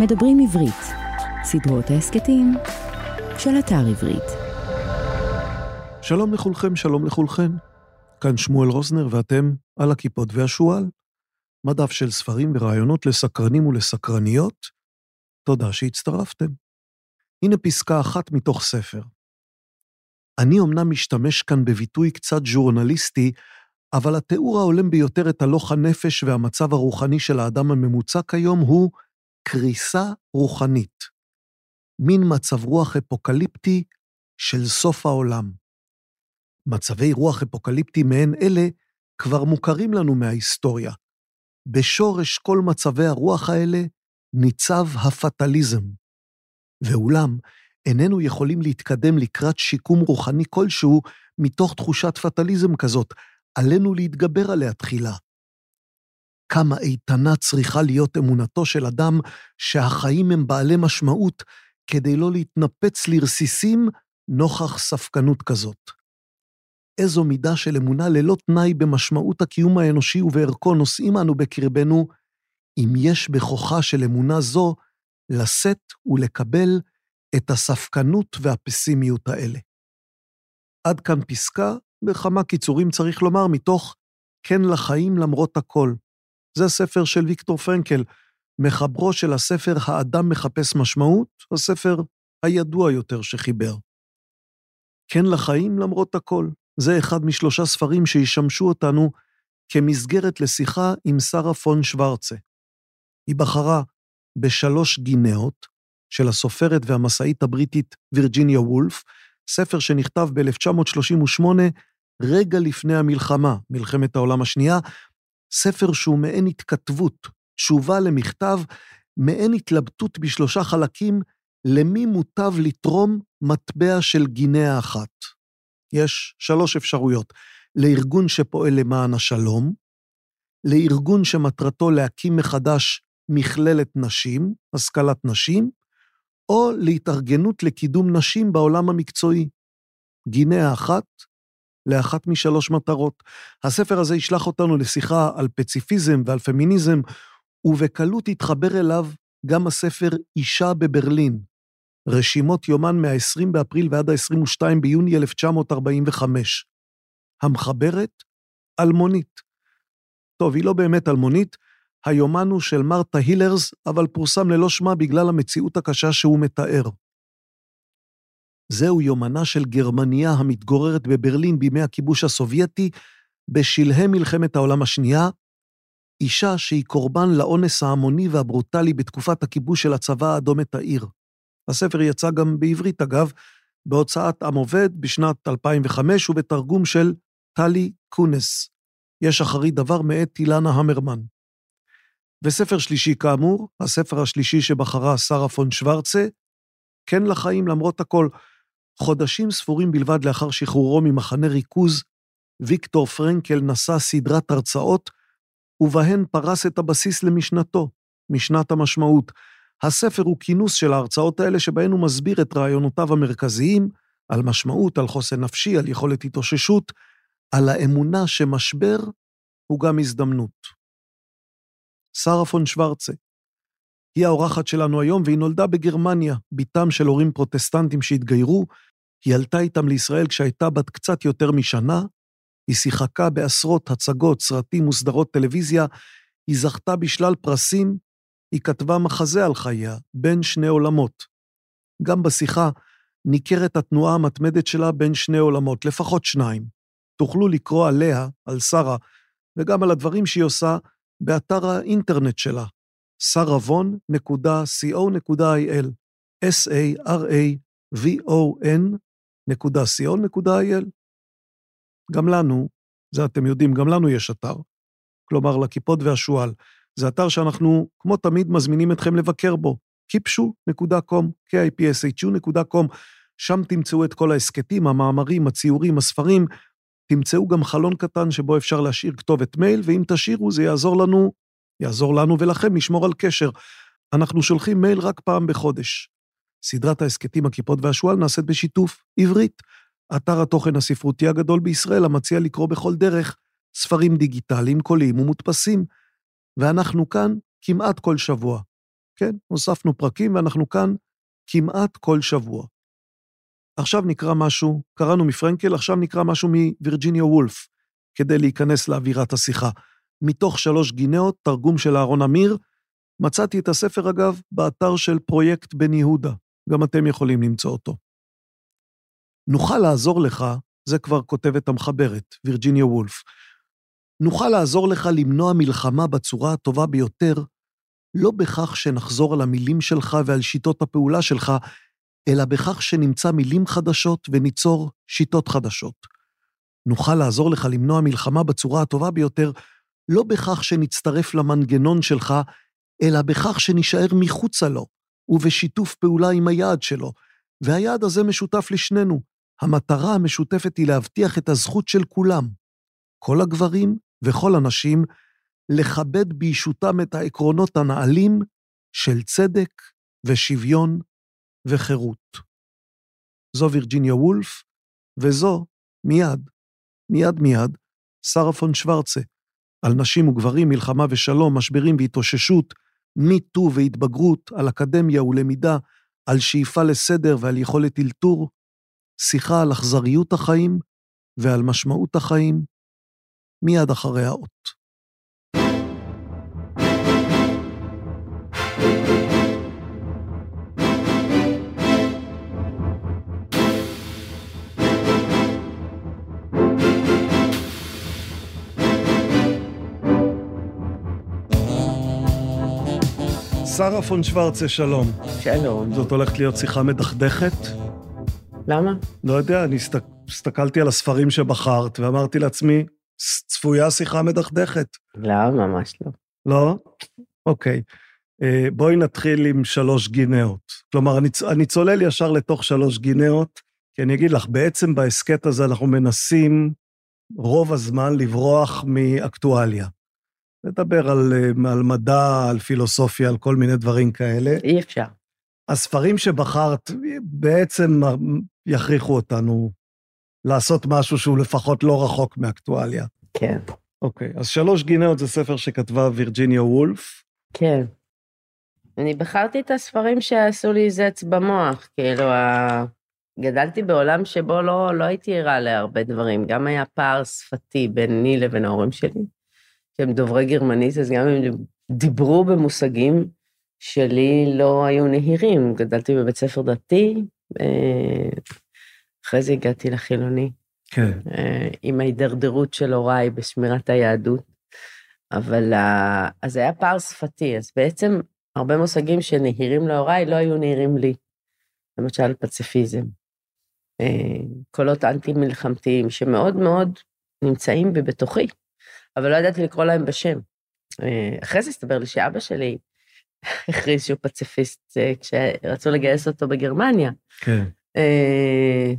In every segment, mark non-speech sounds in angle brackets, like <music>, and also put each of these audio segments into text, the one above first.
מדברים עברית, סדרות ההסכתים של אתר עברית. שלום לכולכם, שלום לכולכן. כאן שמואל רוזנר ואתם על הכיפות והשועל. מדף של ספרים ורעיונות לסקרנים ולסקרניות. תודה שהצטרפתם. הנה פסקה אחת מתוך ספר. אני אמנם משתמש כאן בביטוי קצת ז'ורנליסטי, אבל התיאור ההולם ביותר את הלוך הנפש והמצב הרוחני של האדם הממוצע כיום הוא קריסה רוחנית. מין מצב רוח אפוקליפטי של סוף העולם. מצבי רוח אפוקליפטי מעין אלה כבר מוכרים לנו מההיסטוריה. בשורש כל מצבי הרוח האלה ניצב הפטליזם. ואולם, איננו יכולים להתקדם לקראת שיקום רוחני כלשהו מתוך תחושת פטליזם כזאת, עלינו להתגבר עליה תחילה. כמה איתנה צריכה להיות אמונתו של אדם שהחיים הם בעלי משמעות כדי לא להתנפץ לרסיסים נוכח ספקנות כזאת. איזו מידה של אמונה ללא תנאי במשמעות הקיום האנושי ובערכו נושאים אנו בקרבנו, אם יש בכוחה של אמונה זו לשאת ולקבל את הספקנות והפסימיות האלה. עד כאן פסקה, בכמה קיצורים צריך לומר, מתוך כן לחיים למרות הכל. זה הספר של ויקטור פרנקל, מחברו של הספר "האדם מחפש משמעות", הספר הידוע יותר שחיבר. כן לחיים למרות הכל. זה אחד משלושה ספרים שישמשו אותנו כמסגרת לשיחה עם שרה פון שוורצה. היא בחרה בשלוש גינאות של הסופרת והמסאית הבריטית וירג'יניה וולף, ספר שנכתב ב-1938, רגע לפני המלחמה, מלחמת העולם השנייה, ספר שהוא מעין התכתבות, תשובה למכתב, מעין התלבטות בשלושה חלקים, למי מוטב לתרום מטבע של גינאה אחת. יש שלוש אפשרויות, לארגון שפועל למען השלום, לארגון שמטרתו להקים מחדש מכללת נשים, השכלת נשים, או להתארגנות לקידום נשים בעולם המקצועי. גינאה אחת לאחת משלוש מטרות. הספר הזה ישלח אותנו לשיחה על פציפיזם ועל פמיניזם, ובקלות יתחבר אליו גם הספר אישה בברלין, רשימות יומן מה-20 באפריל ועד ה-22 ביוני 1945. המחברת, אלמונית. טוב, היא לא באמת אלמונית, היומן הוא של מרתה הילרס, אבל פורסם ללא שמה בגלל המציאות הקשה שהוא מתאר. זהו יומנה של גרמניה המתגוררת בברלין בימי הכיבוש הסובייטי, בשלהי מלחמת העולם השנייה, אישה שהיא קורבן לאונס ההמוני והברוטלי בתקופת הכיבוש של הצבא האדום את העיר. הספר יצא גם בעברית, אגב, בהוצאת עם עובד בשנת 2005 ובתרגום של טלי קונס. יש אחרי דבר מאת אילנה המרמן. וספר שלישי כאמור, הספר השלישי שבחרה שרה פון שוורצה, כן לחיים למרות הכל. חודשים ספורים בלבד לאחר שחרורו ממחנה ריכוז, ויקטור פרנקל נשא סדרת הרצאות, ובהן פרס את הבסיס למשנתו, משנת המשמעות. הספר הוא כינוס של ההרצאות האלה, שבהן הוא מסביר את רעיונותיו המרכזיים, על משמעות, על חוסן נפשי, על יכולת התאוששות, על האמונה שמשבר הוא גם הזדמנות. שרה פון שוורצה. היא האורחת שלנו היום, והיא נולדה בגרמניה, בתם של הורים פרוטסטנטים שהתגיירו. היא עלתה איתם לישראל כשהייתה בת קצת יותר משנה. היא שיחקה בעשרות הצגות, סרטים וסדרות טלוויזיה. היא זכתה בשלל פרסים. היא כתבה מחזה על חייה, בין שני עולמות. גם בשיחה ניכרת התנועה המתמדת שלה בין שני עולמות, לפחות שניים. תוכלו לקרוא עליה, על שרה, וגם על הדברים שהיא עושה, באתר האינטרנט שלה, saravon.co.il, s-a-r-a-v-o-n.co.il. גם לנו, זה אתם יודעים, גם לנו יש אתר. כלומר, לכיפות והשועל. זה אתר שאנחנו, כמו תמיד, מזמינים אתכם לבקר בו, kipshu.com, kipshu.com, שם תמצאו את כל ההסכתים, המאמרים, הציורים, הספרים, תמצאו גם חלון קטן שבו אפשר להשאיר כתובת מייל, ואם תשאירו זה יעזור לנו, יעזור לנו ולכם לשמור על קשר. אנחנו שולחים מייל רק פעם בחודש. סדרת ההסכתים הכיפות והשועל נעשית בשיתוף עברית, אתר התוכן הספרותי הגדול בישראל המציע לקרוא בכל דרך ספרים דיגיטליים, קוליים ומודפסים. ואנחנו כאן כמעט כל שבוע. כן, הוספנו פרקים ואנחנו כאן כמעט כל שבוע. עכשיו נקרא משהו, קראנו מפרנקל, עכשיו נקרא משהו מווירג'יניה וולף, כדי להיכנס לאווירת השיחה. מתוך שלוש גינאות, תרגום של אהרון אמיר. מצאתי את הספר, אגב, באתר של פרויקט בן יהודה. גם אתם יכולים למצוא אותו. נוכל לעזור לך, זה כבר כותבת המחברת, וירג'יניה וולף, נוכל לעזור לך למנוע מלחמה בצורה הטובה ביותר, לא בכך שנחזור על המילים שלך ועל שיטות הפעולה שלך, אלא בכך שנמצא מילים חדשות וניצור שיטות חדשות. נוכל לעזור לך למנוע מלחמה בצורה הטובה ביותר, לא בכך שנצטרף למנגנון שלך, אלא בכך שנישאר מחוצה לו, ובשיתוף פעולה עם היעד שלו, והיעד הזה משותף לשנינו. המטרה המשותפת היא להבטיח את הזכות של כולם, כל הגברים וכל הנשים, לכבד בישותם את העקרונות הנעלים של צדק ושוויון וחירות. זו וירג'יניה וולף, וזו, מיד, מיד מיד, שרה פון שוורצה, על נשים וגברים, מלחמה ושלום, משברים והתאוששות, מיטו והתבגרות, על אקדמיה ולמידה, על שאיפה לסדר ועל יכולת אלתור, שיחה על אכזריות החיים ועל משמעות החיים, מיד אחרי האות. שרה פון שוורצה, שלום. שלום. זאת הולכת להיות שיחה מדכדכת? למה? לא יודע, אני. הסתכלתי על הספרים שבחרת ואמרתי לעצמי, צפויה שיחה מדכדכת. לא, ממש לא. לא? אוקיי. אה, בואי נתחיל עם שלוש גינאות. כלומר, אני, אני צולל ישר לתוך שלוש גינאות, כי אני אגיד לך, בעצם בהסכת הזה אנחנו מנסים רוב הזמן לברוח מאקטואליה. לדבר על, אה, על מדע, על פילוסופיה, על כל מיני דברים כאלה. אי אפשר. הספרים שבחרת בעצם יכריחו אותנו לעשות משהו שהוא לפחות לא רחוק מאקטואליה. כן. אוקיי, אז שלוש גינאות זה ספר שכתבה וירג'יניה וולף. כן. אני בחרתי את הספרים שעשו לי זץ במוח, כאילו, ה... גדלתי בעולם שבו לא, לא הייתי ערה להרבה דברים, גם היה פער שפתי ביני לבין ההורים שלי. שהם דוברי גרמנית, אז גם הם דיברו במושגים שלי לא היו נהירים. גדלתי בבית ספר דתי, אה, אחרי זה הגעתי לחילוני. כן. אה, עם ההידרדרות של הוריי בשמירת היהדות. אבל אז היה פער שפתי, אז בעצם הרבה מושגים שנהירים להוריי לא היו נהירים לי. למשל פציפיזם. אה, קולות אנטי-מלחמתיים שמאוד מאוד נמצאים בי בתוכי. אבל לא ידעתי לקרוא להם בשם. אה, אחרי זה הסתבר לי שאבא שלי <laughs> הכריז שהוא פציפיסט אה, כשרצו לגייס אותו בגרמניה. כן. אה,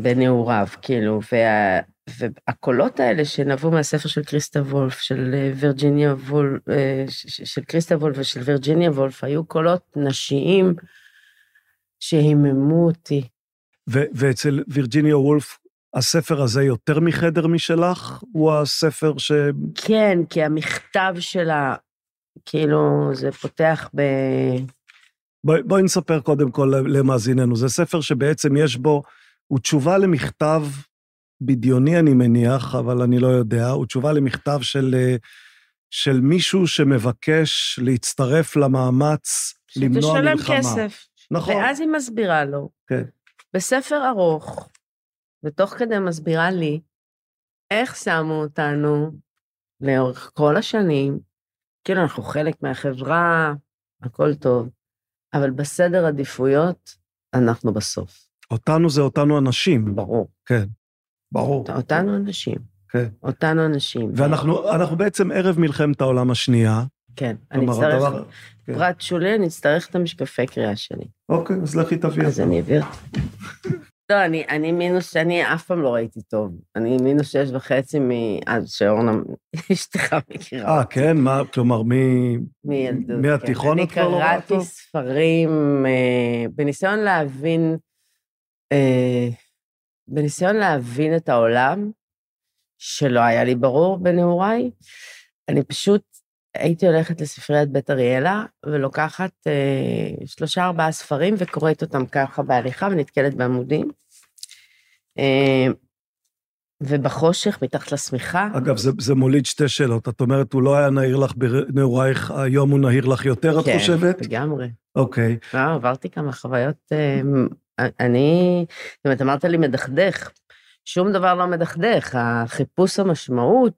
בנעוריו, כאילו, וה, והקולות האלה שנבעו מהספר של קריסטה וולף, של וירג'יניה וולף, של קריסטה וולף ושל וירג'יניה וולף, היו קולות נשיים שהיממו אותי. ואצל וירג'יניה וולף הספר הזה יותר מחדר משלך? הוא הספר ש... כן, כי המכתב שלה, כאילו, זה פותח ב... בואי בוא נספר קודם כל למאזיננו. זה ספר שבעצם יש בו, הוא תשובה למכתב בדיוני, אני מניח, אבל אני לא יודע, הוא תשובה למכתב של, של מישהו שמבקש להצטרף למאמץ למנוע מלחמה. שתשלם כסף. נכון. ואז היא מסבירה לו. כן. בספר ארוך, ותוך כדי מסבירה לי איך שמו אותנו לאורך כל השנים, כאילו אנחנו חלק מהחברה, הכל טוב, אבל בסדר עדיפויות, אנחנו בסוף. אותנו זה אותנו אנשים. ברור. כן, ברור. אותנו אנשים. כן. אותנו אנשים. ואנחנו בעצם ערב מלחמת העולם השנייה. כן, אני אצטרך, הדבר... כן. פרט שולי, אני אצטרך את המשקפי קריאה שלי. אוקיי, אז לכי תביא. אז אני אותם. <laughs> לא, אני, אני מינוס, אני אף פעם לא ראיתי טוב. אני מינוס שש וחצי מאז שאורנה, <laughs> אשתך מכירה. אה, כן? מה, כלומר, מ... מילדות, מהתיכון כן. את כבר לא רואה טוב? אני קראתי ספרים אה, בניסיון להבין, אה, בניסיון להבין את העולם, שלא היה לי ברור בנעוריי, אני פשוט הייתי הולכת לספריית בית אריאלה, ולוקחת אה, שלושה ארבעה ספרים וקוראת אותם ככה בהליכה ונתקלת בעמודים. אה, ובחושך, מתחת לשמיכה. אגב, זה, זה מוליד שתי שאלות. את אומרת, הוא לא היה נהיר לך בנעורייך, היום הוא נהיר לך יותר, את כן, חושבת? לגמרי. אוקיי. לא, עברתי כמה חוויות, אה, אני, זאת אומרת, אמרת לי מדכדך, שום דבר לא מדכדך, החיפוש המשמעות,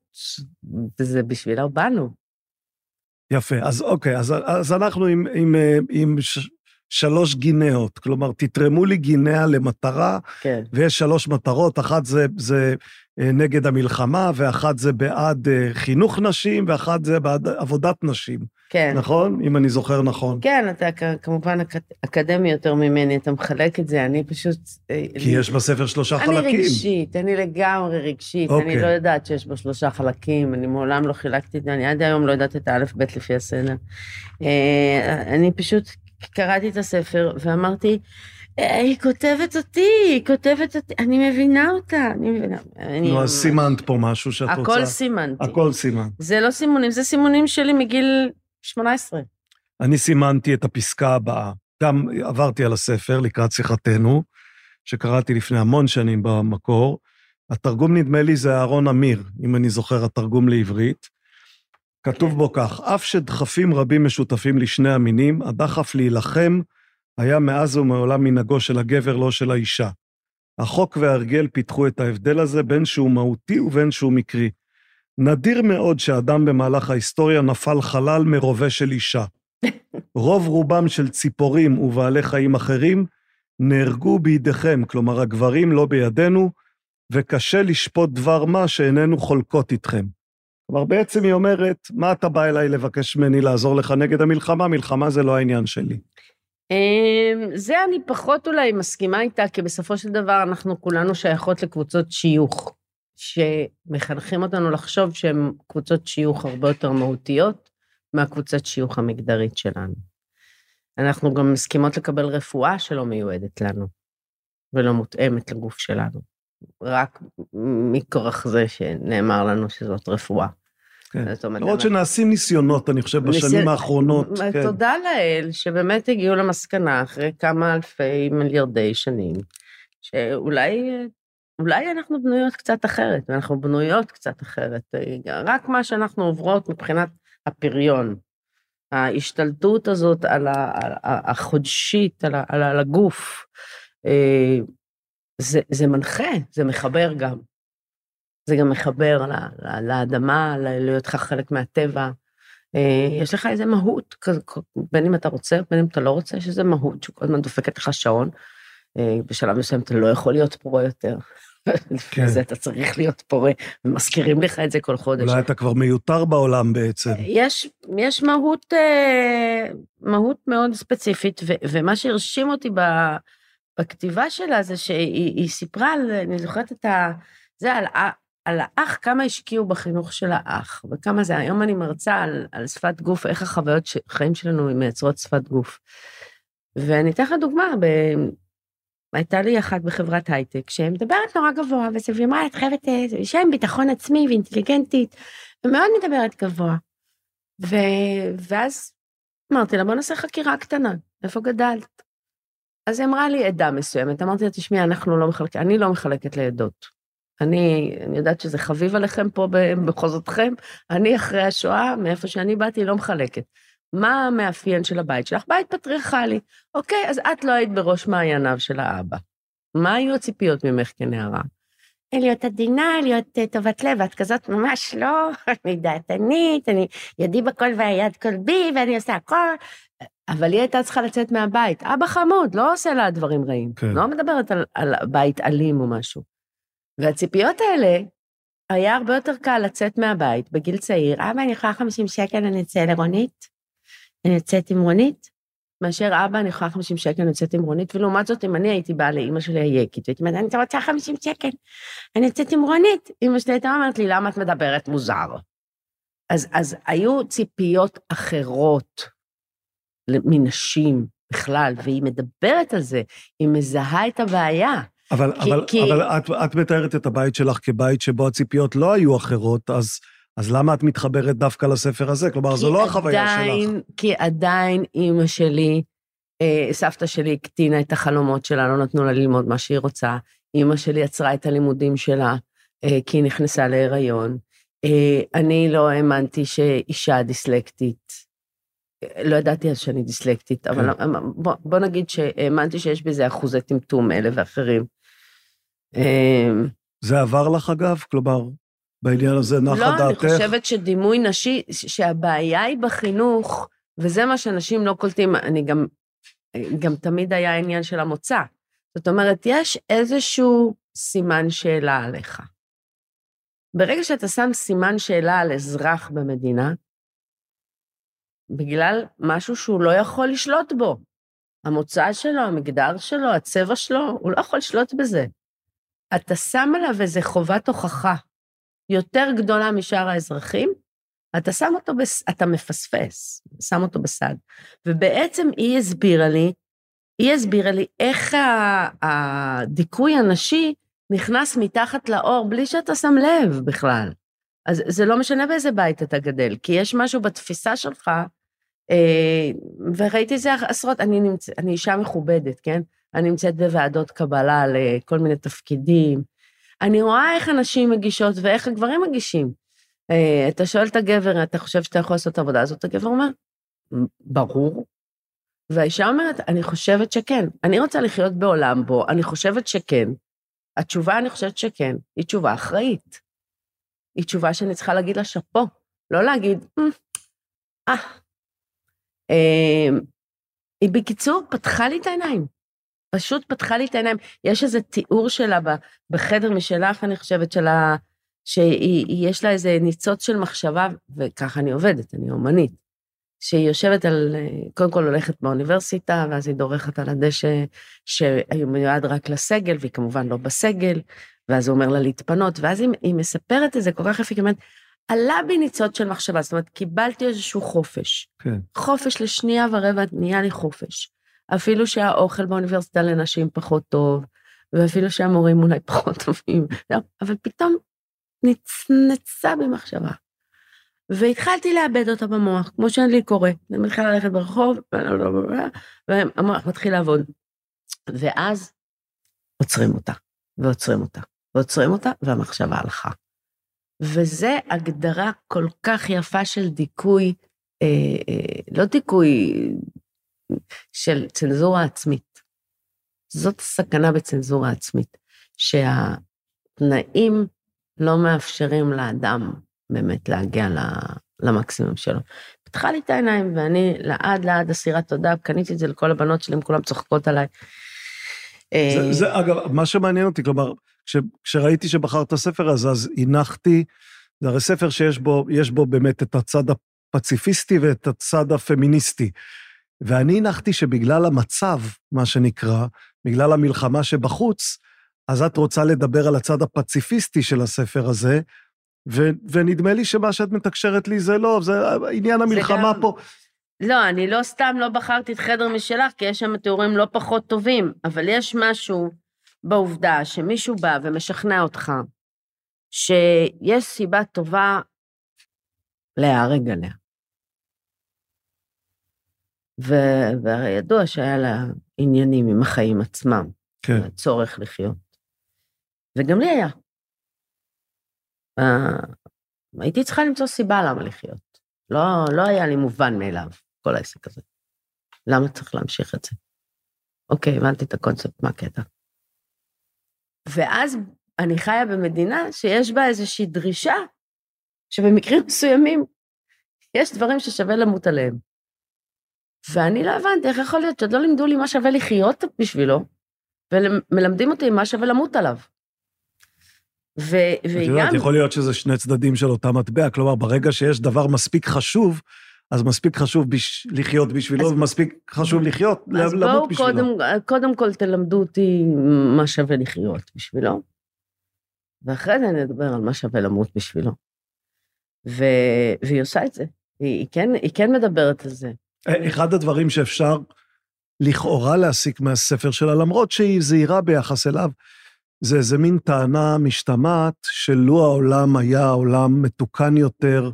זה בשבילה באנו. יפה, אז אוקיי, אז, אז אנחנו עם, עם, אה, עם ש, שלוש גינאות, כלומר, תתרמו לי גינאה למטרה, כן, ויש שלוש מטרות, אחת זה, זה אה, נגד המלחמה, ואחת זה בעד אה, חינוך נשים, ואחת זה בעד עבודת נשים, כן. נכון? אם אני זוכר נכון. כן, אתה כמובן אק- אקדמי יותר ממני, אתה מחלק את זה, אני פשוט... אה, כי יש בספר שלושה אני חלקים. רגשית, אני לגמרי רגשית, אוקיי. אני לא יודעת שיש בו שלושה חלקים, אני מעולם לא חילקתי את זה, אני עד היום לא יודעת את האלף-בית לפי הסדר. אני פשוט קראתי את הספר ואמרתי, "אה, היא כותבת אותי, היא כותבת אותי, אני מבינה אותה, אני מבינה. אני נו, אז סימנת פה משהו שאת רוצה. הכל סימנתי. הכל סימנת. זה לא סימונים, זה סימונים שלי מגיל 18. אני סימנתי את הפסקה הבאה. גם עברתי על הספר לקראת שיחתנו, שקראתי לפני המון שנים במקור. התרגום, נדמה לי, זה אהרון אמיר, אם אני זוכר, התרגום לעברית. כתוב בו כך, אף שדחפים רבים משותפים לשני המינים, הדחף להילחם היה מאז ומעולם מנהגו של הגבר, לא של האישה. החוק וההרגל פיתחו את ההבדל הזה בין שהוא מהותי ובין שהוא מקרי. נדיר מאוד שאדם במהלך ההיסטוריה נפל חלל מרובה של אישה. רוב רובם של ציפורים ובעלי חיים אחרים נהרגו בידיכם, כלומר הגברים לא בידינו, וקשה לשפוט דבר מה שאיננו חולקות איתכם. כלומר, בעצם היא אומרת, מה אתה בא אליי לבקש ממני לעזור לך נגד המלחמה? מלחמה זה לא העניין שלי. אמ, זה אני פחות אולי מסכימה איתה, כי בסופו של דבר אנחנו כולנו שייכות לקבוצות שיוך, שמחנכים אותנו לחשוב שהן קבוצות שיוך הרבה יותר מהותיות מהקבוצת שיוך המגדרית שלנו. אנחנו גם מסכימות לקבל רפואה שלא מיועדת לנו, ולא מותאמת לגוף שלנו. רק מכורח זה שנאמר לנו שזאת רפואה. כן. למרות שנעשים ניסיונות, אני חושב, בשנים ניסי- האחרונות. כן. תודה לאל, שבאמת הגיעו למסקנה אחרי כמה אלפי מיליארדי שנים, שאולי אולי אנחנו בנויות קצת אחרת, ואנחנו בנויות קצת אחרת. רק מה שאנחנו עוברות מבחינת הפריון, ההשתלטות הזאת על החודשית, על על על הגוף, אה, זה, זה מנחה, זה מחבר גם. זה גם מחבר ל- ל- לאדמה, להיותך חלק מהטבע. אה, יש לך איזה מהות, בין אם אתה רוצה, בין אם אתה לא רוצה, יש איזה מהות שכל הזמן דופקת לך שעון. אה, בשלב מסוים אתה לא יכול להיות פורה יותר. לפני <laughs> כן. זה אתה צריך להיות פורה, ומזכירים לך את זה כל חודש. אולי אתה כבר מיותר בעולם בעצם. יש, יש מהות, אה, מהות מאוד ספציפית, ו, ומה שהרשים אותי ב, בכתיבה שלה זה שהיא היא סיפרה על, אני זוכרת את ה... זה על, על האח, כמה השקיעו בחינוך של האח, וכמה זה, היום אני מרצה על, על שפת גוף, איך החוויות ש- חיים שלנו מייצרות שפת גוף. ואני אתן לך דוגמה, ב... הייתה לי אחת בחברת הייטק שמדברת נורא גבוה, וזה, אמרה, את חייבת, אישה עם ביטחון עצמי ואינטליגנטית, ומאוד מדברת גבוה. ו... ואז אמרתי לה, בוא נעשה חקירה קטנה, איפה גדלת? אז היא אמרה לי עדה מסוימת, אמרתי לה, תשמעי, אנחנו לא מחלקים, אני לא מחלקת לעדות. אני, אני יודעת שזה חביב עליכם פה במחוזותכם, אני אחרי השואה, מאיפה שאני באתי, לא מחלקת. מה המאפיין של הבית שלך? בית פטריארכלי. אוקיי, אז את לא היית בראש מעייניו של האבא. מה היו הציפיות ממך כנערה? להיות עדינה, להיות אה, טובת לב, את כזאת ממש לא, <laughs> אני דעתנית, אני ידי בכל והיד כל בי, ואני עושה הכל. אבל היא הייתה צריכה לצאת מהבית. אבא חמוד, לא עושה לה דברים רעים. כן. לא מדברת על, על בית אלים או משהו. והציפיות האלה, היה הרבה יותר קל לצאת מהבית בגיל צעיר, אבא, אני יכולה 50 שקל, אני אצא לרונית? אני יוצאת עם רונית? מאשר אבא, אני יכולה 50 שקל, אני יוצאת עם רונית, ולעומת זאת, אם אני הייתי באה לאימא שלי היקית, והייתי אומרת, אני רוצה 50 שקל, אני יוצאת עם רונית, אימא שלי הייתה אומרת לי, למה את מדברת מוזר? אז, אז היו ציפיות אחרות מנשים בכלל, והיא מדברת על זה, היא מזהה את הבעיה. אבל, כי- אבל, כי- אבל את, את מתארת את הבית שלך כבית שבו הציפיות לא היו אחרות, אז אז למה את מתחברת דווקא לספר הזה? כלומר, זו לא החוויה עדיין, שלך. כי עדיין אימא שלי, אה, סבתא שלי הקטינה את החלומות שלה, לא נתנו לה ללמוד מה שהיא רוצה. אימא שלי עצרה את הלימודים שלה, אה, כי היא נכנסה להיריון. אה, אני לא האמנתי שאישה דיסלקטית, לא ידעתי אז שאני דיסלקטית, אבל כן. בוא, בוא נגיד שהאמנתי שיש בזה אחוזי טמטום אלה ואחרים. אה, זה עבר לך, אגב? כלומר, בעניין הזה נחה לא, דעתך? אני חושבת שדימוי נשי, שהבעיה היא בחינוך, וזה מה שאנשים לא קולטים, אני גם, גם תמיד היה העניין של המוצא. זאת אומרת, יש איזשהו סימן שאלה עליך. ברגע שאתה שם סימן שאלה על אזרח במדינה, בגלל משהו שהוא לא יכול לשלוט בו, המוצא שלו, המגדר שלו, הצבע שלו, הוא לא יכול לשלוט בזה. אתה שם עליו איזה חובת הוכחה יותר גדולה משאר האזרחים, אתה שם אותו, בס... אתה מפספס, שם אותו בסד. ובעצם היא הסבירה לי, היא הסבירה לי איך הדיכוי הנשי נכנס מתחת לאור בלי שאתה שם לב בכלל. אז זה לא משנה באיזה בית אתה גדל, כי יש משהו בתפיסה שלך, וראיתי את זה עשרות, אני, נמצ... אני אישה מכובדת, כן? אני נמצאת בוועדות קבלה לכל מיני תפקידים. אני רואה איך הנשים מגישות ואיך הגברים מגישים. אה, אתה שואל את הגבר, אתה חושב שאתה יכול לעשות את העבודה הזאת? הגבר אומר, ברור. והאישה אומרת, אני חושבת שכן. אני רוצה לחיות בעולם בו, אני חושבת שכן. התשובה, אני חושבת שכן, היא תשובה אחראית. היא תשובה שאני צריכה להגיד לה שאפו, לא להגיד, "אמ, אה. אה, היא בקיצור פתחה לי את העיניים. פשוט פתחה לי את העיניים. יש איזה תיאור שלה בחדר משלך, אני חושבת, שלה, שיש לה איזה ניצוץ של מחשבה, וככה אני עובדת, אני אומנית. שהיא יושבת על, אה, קודם כל הולכת באוניברסיטה, ואז היא דורכת על הדשא שהיו מיועד רק לסגל, והיא כמובן לא בסגל, ואז הוא אומר לה להתפנות, ואז היא, היא מספרת את זה כל כך יפה, היא אומרת, עלה בי ניצוץ של מחשבה, זאת אומרת, קיבלתי איזשהו חופש. כן. חופש לשנייה ורבע נהיה לי חופש. אפילו שהאוכל באוניברסיטה לנשים פחות טוב, ואפילו שהמורים אולי פחות טובים, לא, אבל פתאום נצנצה בי מחשבה. והתחלתי לאבד אותה במוח, כמו שלי קורה. אני מתחילה ללכת ברחוב, והמוח מתחיל לעבוד. ואז עוצרים אותה, ועוצרים אותה, ועוצרים אותה, והמחשבה הלכה. וזה הגדרה כל כך יפה של דיכוי, אה, אה, לא דיכוי של צנזורה עצמית. זאת הסכנה בצנזורה עצמית, שהתנאים לא מאפשרים לאדם באמת להגיע למקסימום שלו. פתחה לי את העיניים, ואני לעד לעד אסירת תודה, קניתי את זה לכל הבנות שלי, הם כולם צוחקות עליי. זה, זה, אגב, מה שמעניין אותי, כלומר, כש, כשראיתי שבחרת את הספר הזה, אז הנחתי, זה הרי ספר שיש בו, יש בו באמת את הצד הפציפיסטי ואת הצד הפמיניסטי. ואני הנחתי שבגלל המצב, מה שנקרא, בגלל המלחמה שבחוץ, אז את רוצה לדבר על הצד הפציפיסטי של הספר הזה, ו- ונדמה לי שמה שאת מתקשרת לי זה לא, זה עניין המלחמה גם... פה. לא, אני לא סתם לא בחרתי את חדר משלך, כי יש שם תיאורים לא פחות טובים, אבל יש משהו בעובדה שמישהו בא ומשכנע אותך שיש סיבה טובה להיהרג עליה. ו- והרי ידוע שהיה לה עניינים עם החיים עצמם, כן. הצורך לחיות. וגם לי היה. Uh, הייתי צריכה למצוא סיבה למה לחיות. לא, לא היה לי מובן מאליו, כל העסק הזה. למה צריך להמשיך את זה? אוקיי, הבנתי את הקונספט, מה הקטע? ואז אני חיה במדינה שיש בה איזושהי דרישה שבמקרים מסוימים יש דברים ששווה למות עליהם. ואני לא הבנתי איך יכול להיות שעוד לא לימדו לי מה שווה לחיות בשבילו, ומלמדים אותי מה שווה למות עליו. ו- וגם... את יודעת, יכול להיות שזה שני צדדים של אותה מטבע, כלומר, ברגע שיש דבר מספיק חשוב, אז מספיק חשוב בש... לחיות בשבילו, אז... ומספיק חשוב לחיות, אז למות בשבילו. אז בואו קודם כל תלמדו אותי מה שווה לחיות בשבילו, ואחרי זה נדבר על מה שווה למות בשבילו. ו... והיא עושה את זה, היא, היא, כן, היא כן מדברת על זה. אחד הדברים שאפשר לכאורה להסיק מהספר שלה, למרות שהיא זהירה ביחס אליו, זה איזה מין טענה משתמעת שלו העולם היה עולם מתוקן יותר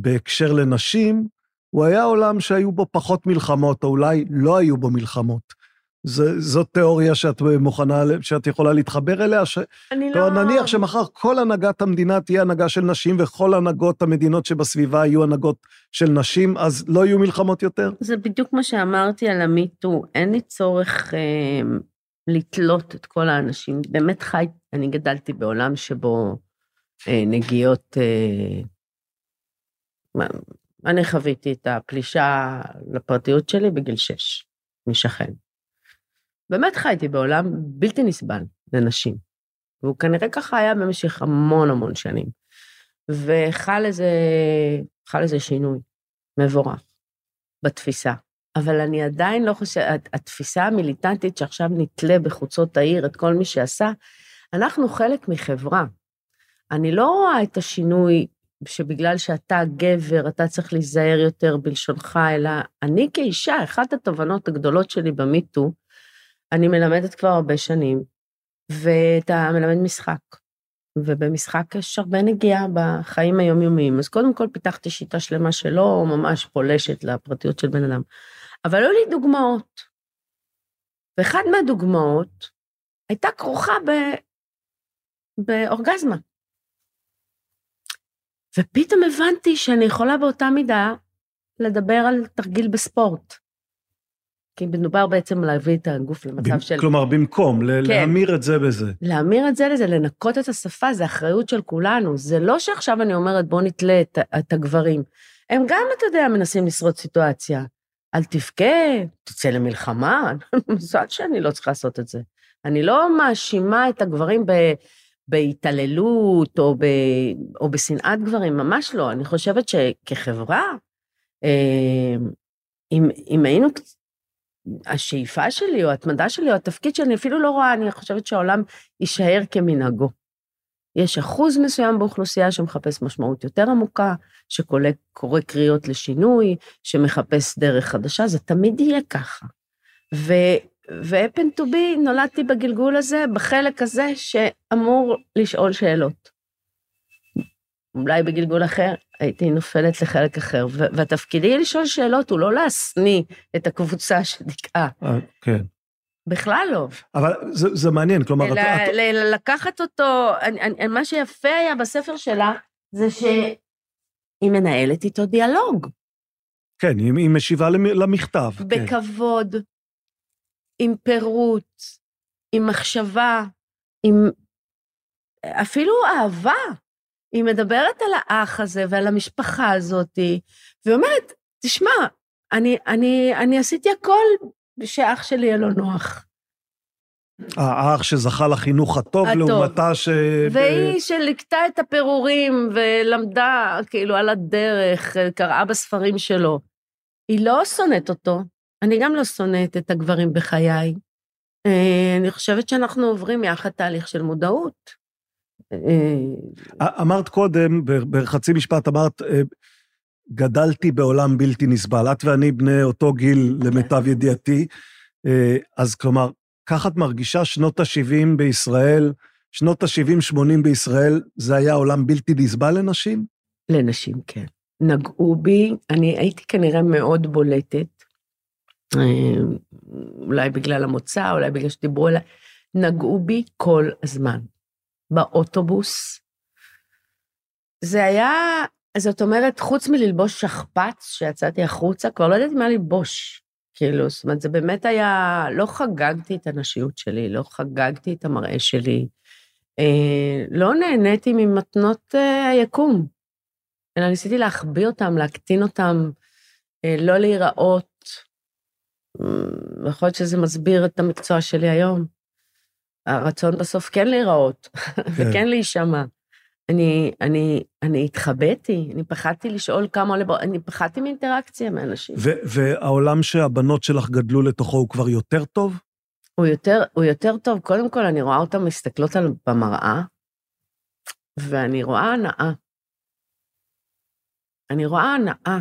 בהקשר לנשים, הוא היה עולם שהיו בו פחות מלחמות, או אולי לא היו בו מלחמות. זה, זאת תיאוריה שאת מוכנה, שאת יכולה להתחבר אליה? ש... אני לא... נניח שמחר כל הנהגת המדינה תהיה הנהגה של נשים, וכל הנהגות המדינות שבסביבה יהיו הנהגות של נשים, אז לא יהיו מלחמות יותר? זה בדיוק מה שאמרתי על המיטו, אין לי צורך אה, לתלות את כל האנשים. באמת חי, אני גדלתי בעולם שבו אה, נגיעות... אה, אני חוויתי את הפלישה לפרטיות שלי בגיל שש, משכן. באמת חייתי בעולם בלתי נסבל לנשים. והוא כנראה ככה היה במשך המון המון שנים. וחל איזה, חל איזה שינוי מבורך בתפיסה. אבל אני עדיין לא חושבת, התפיסה המיליטנטית שעכשיו נתלה בחוצות העיר את כל מי שעשה, אנחנו חלק מחברה. אני לא רואה את השינוי שבגלל שאתה גבר, אתה צריך להיזהר יותר בלשונך, אלא אני כאישה, אחת התובנות הגדולות שלי במיטו, אני מלמדת כבר הרבה שנים, ואתה מלמד משחק. ובמשחק יש הרבה נגיעה בחיים היומיומיים. אז קודם כל פיתחתי שיטה שלמה שלא ממש פולשת לפרטיות של בן אדם. אבל היו לי דוגמאות. ואחת מהדוגמאות הייתה כרוכה ב... באורגזמה. ופתאום הבנתי שאני יכולה באותה מידה לדבר על תרגיל בספורט. כי מדובר בעצם להביא את הגוף למצב ב- של... כלומר, במקום, ל- כן. להמיר את זה בזה. להמיר את זה לזה, לנקות את השפה, זה אחריות של כולנו. זה לא שעכשיו אני אומרת, בוא נתלה את, את הגברים. הם גם, אתה יודע, מנסים לשרוד סיטואציה. אל תבכה, תצא למלחמה. <laughs> מזל שאני לא צריכה לעשות את זה. אני לא מאשימה את הגברים ב, בהתעללות או, ב, או בשנאת גברים, ממש לא. אני חושבת שכחברה, אה, אם, אם היינו השאיפה שלי, או ההתמדה שלי, או התפקיד שלי, אפילו לא רואה, אני חושבת שהעולם יישאר כמנהגו. יש אחוז מסוים באוכלוסייה שמחפש משמעות יותר עמוקה, שקורא קריאות לשינוי, שמחפש דרך חדשה, זה תמיד יהיה ככה. ו-happen to be, נולדתי בגלגול הזה, בחלק הזה שאמור לשאול שאלות. אולי בגלגול אחר הייתי נופלת לחלק אחר, והתפקידי לשאול שאלות הוא לא להשניא את הקבוצה שדיכאה, אה, כן. בכלל לא. אבל זה, זה מעניין, כלומר, את, אלא את, ל- לקחת אותו, אני, אני, מה שיפה היה בספר שלה, זה שהיא מנהלת איתו דיאלוג, כן, היא, היא משיבה למ- למכתב. כן. עם פירוט, עם מחשבה, עם אפילו אהבה. היא מדברת על האח הזה ועל המשפחה הזאתי, והיא אומרת, תשמע, אני, אני, אני עשיתי הכל שאח שלי יהיה לו נוח. האח שזכה לחינוך הטוב, הטוב. לעומתה ש... והיא שליקטה את הפירורים ולמדה כאילו על הדרך, קראה בספרים שלו. היא לא שונאת אותו, אני גם לא שונאת את הגברים בחיי. אה, אני חושבת שאנחנו עוברים יחד תהליך של מודעות. אה, אמרת קודם, בחצי משפט אמרת, אה, גדלתי בעולם בלתי נסבל. את ואני בני אותו גיל, למיטב ידיעתי. אז כלומר, ככה את מרגישה שנות ה-70 בישראל, שנות ה-70-80 בישראל, זה היה עולם בלתי נסבל לנשים? לנשים, כן. נגעו בי, אני הייתי כנראה מאוד בולטת, אולי בגלל המוצא, אולי בגלל שדיברו עליי, נגעו בי כל הזמן. באוטובוס. זה היה, זאת אומרת, חוץ מללבוש שכפ"ץ שיצאתי החוצה, כבר לא ידעתי מה ללבוש. כאילו, זאת אומרת, זה באמת היה, לא חגגתי את הנשיות שלי, לא חגגתי את המראה שלי, אה, לא נהניתי ממתנות אה, היקום, אלא ניסיתי להחביא אותם, להקטין אותם, אה, לא להיראות. אה, יכול להיות שזה מסביר את המקצוע שלי היום. הרצון בסוף כן להיראות, <laughs> וכן להישמע. אני, אני, אני התחבאתי, אני פחדתי לשאול כמה עולה, אני פחדתי מאינטראקציה מאנשים. ו- והעולם שהבנות שלך גדלו לתוכו הוא כבר יותר טוב? הוא יותר, הוא יותר טוב, קודם כל אני רואה אותן מסתכלות על במראה, ואני רואה הנאה. אני רואה הנאה.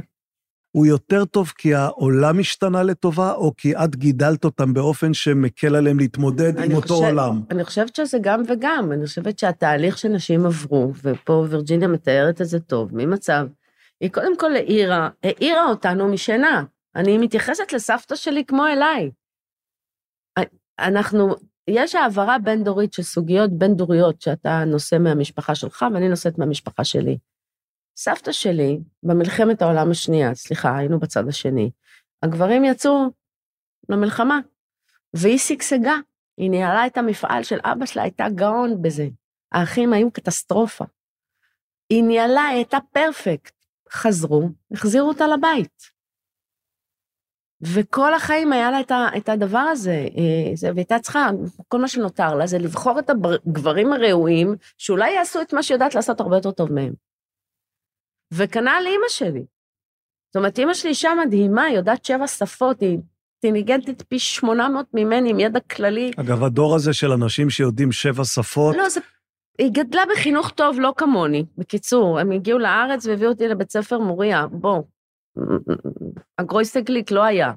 הוא יותר טוב כי העולם השתנה לטובה, או כי את גידלת אותם באופן שמקל עליהם להתמודד עם אותו חושב, עולם? אני חושבת שזה גם וגם. אני חושבת שהתהליך שנשים עברו, ופה וירג'יניה מתארת את זה טוב, ממצב, היא קודם כל העירה, העירה אותנו משינה. אני מתייחסת לסבתא שלי כמו אליי. אנחנו, יש העברה בין-דורית של סוגיות בין-דוריות שאתה נושא מהמשפחה שלך ואני נושאת מהמשפחה שלי. סבתא שלי, במלחמת העולם השנייה, סליחה, היינו בצד השני, הגברים יצאו למלחמה, והיא שגשגה. היא ניהלה את המפעל של אבא שלה, הייתה גאון בזה. האחים היו קטסטרופה. היא ניהלה, היא הייתה פרפקט. חזרו, החזירו אותה לבית. וכל החיים היה לה את, הדבר הזה, אה, והייתה צריכה, כל מה שנותר לה זה לבחור את הגברים הראויים, שאולי יעשו את מה שהיא יודעת לעשות הרבה יותר טוב מהם. וכנ"ל אימא שלי. זאת אומרת, אימא שלי אישה מדהימה, היא יודעת שבע שפות, היא אינטליגנטית פי 800 ממני, עם ידע כללי. אגב, הדור הזה של אנשים שיודעים שבע שפות... לא, זה... היא גדלה בחינוך טוב, לא כמוני. בקיצור, הם הגיעו לארץ והביאו אותי לבית ספר מוריה, בוא. הגרויסטגליק לא היה.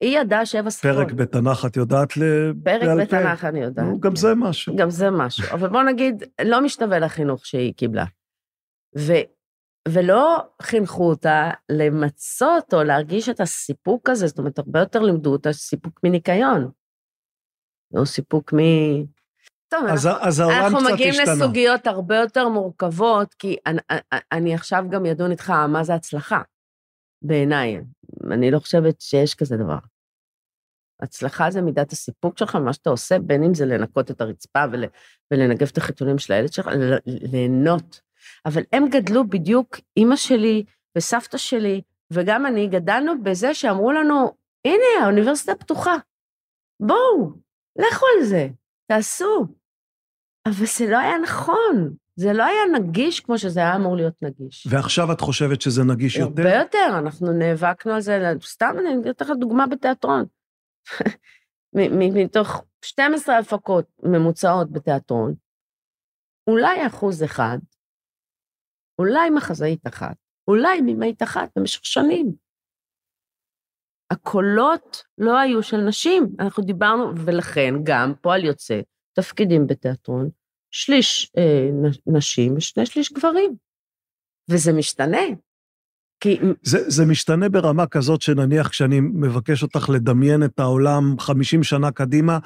היא ידעה שבע שפות. פרק בתנ"ך את יודעת ל... פרק בתנ"ך אני יודעת. נו, גם זה משהו. גם זה משהו. אבל בוא נגיד, לא משתווה לחינוך שהיא קיבלה. ולא חינכו אותה למצות או להרגיש את הסיפוק הזה, זאת אומרת, הרבה יותר לימדו אותה סיפוק מניקיון. לא סיפוק מ... טוב, אז, אנחנו, אז העולם אנחנו קצת מגיעים השתנה. לסוגיות הרבה יותר מורכבות, כי אני, אני עכשיו גם ידון איתך מה זה הצלחה, בעיניי. אני לא חושבת שיש כזה דבר. הצלחה זה מידת הסיפוק שלך, מה שאתה עושה, בין אם זה לנקות את הרצפה ול, ולנגב את החיתולים של הילד שלך, ליהנות. אבל הם גדלו בדיוק, אימא שלי וסבתא שלי, וגם אני, גדלנו בזה שאמרו לנו, הנה, האוניברסיטה פתוחה. בואו, לכו על זה, תעשו. אבל זה לא היה נכון, זה לא היה נגיש כמו שזה היה אמור להיות נגיש. ועכשיו את חושבת שזה נגיש יותר? הרבה יותר, אנחנו נאבקנו על זה, סתם אני אתן לך דוגמה בתיאטרון. <laughs> מתוך 12 הפקות ממוצעות בתיאטרון, אולי אחוז אחד, אולי מחזאית אחת, אולי מימית אחת במשך שנים. הקולות לא היו של נשים, אנחנו דיברנו, ולכן גם פועל יוצא, תפקידים בתיאטרון, שליש אה, נשים ושני שליש גברים. וזה משתנה. כי... זה, זה משתנה ברמה כזאת שנניח כשאני מבקש אותך לדמיין את העולם 50 שנה קדימה,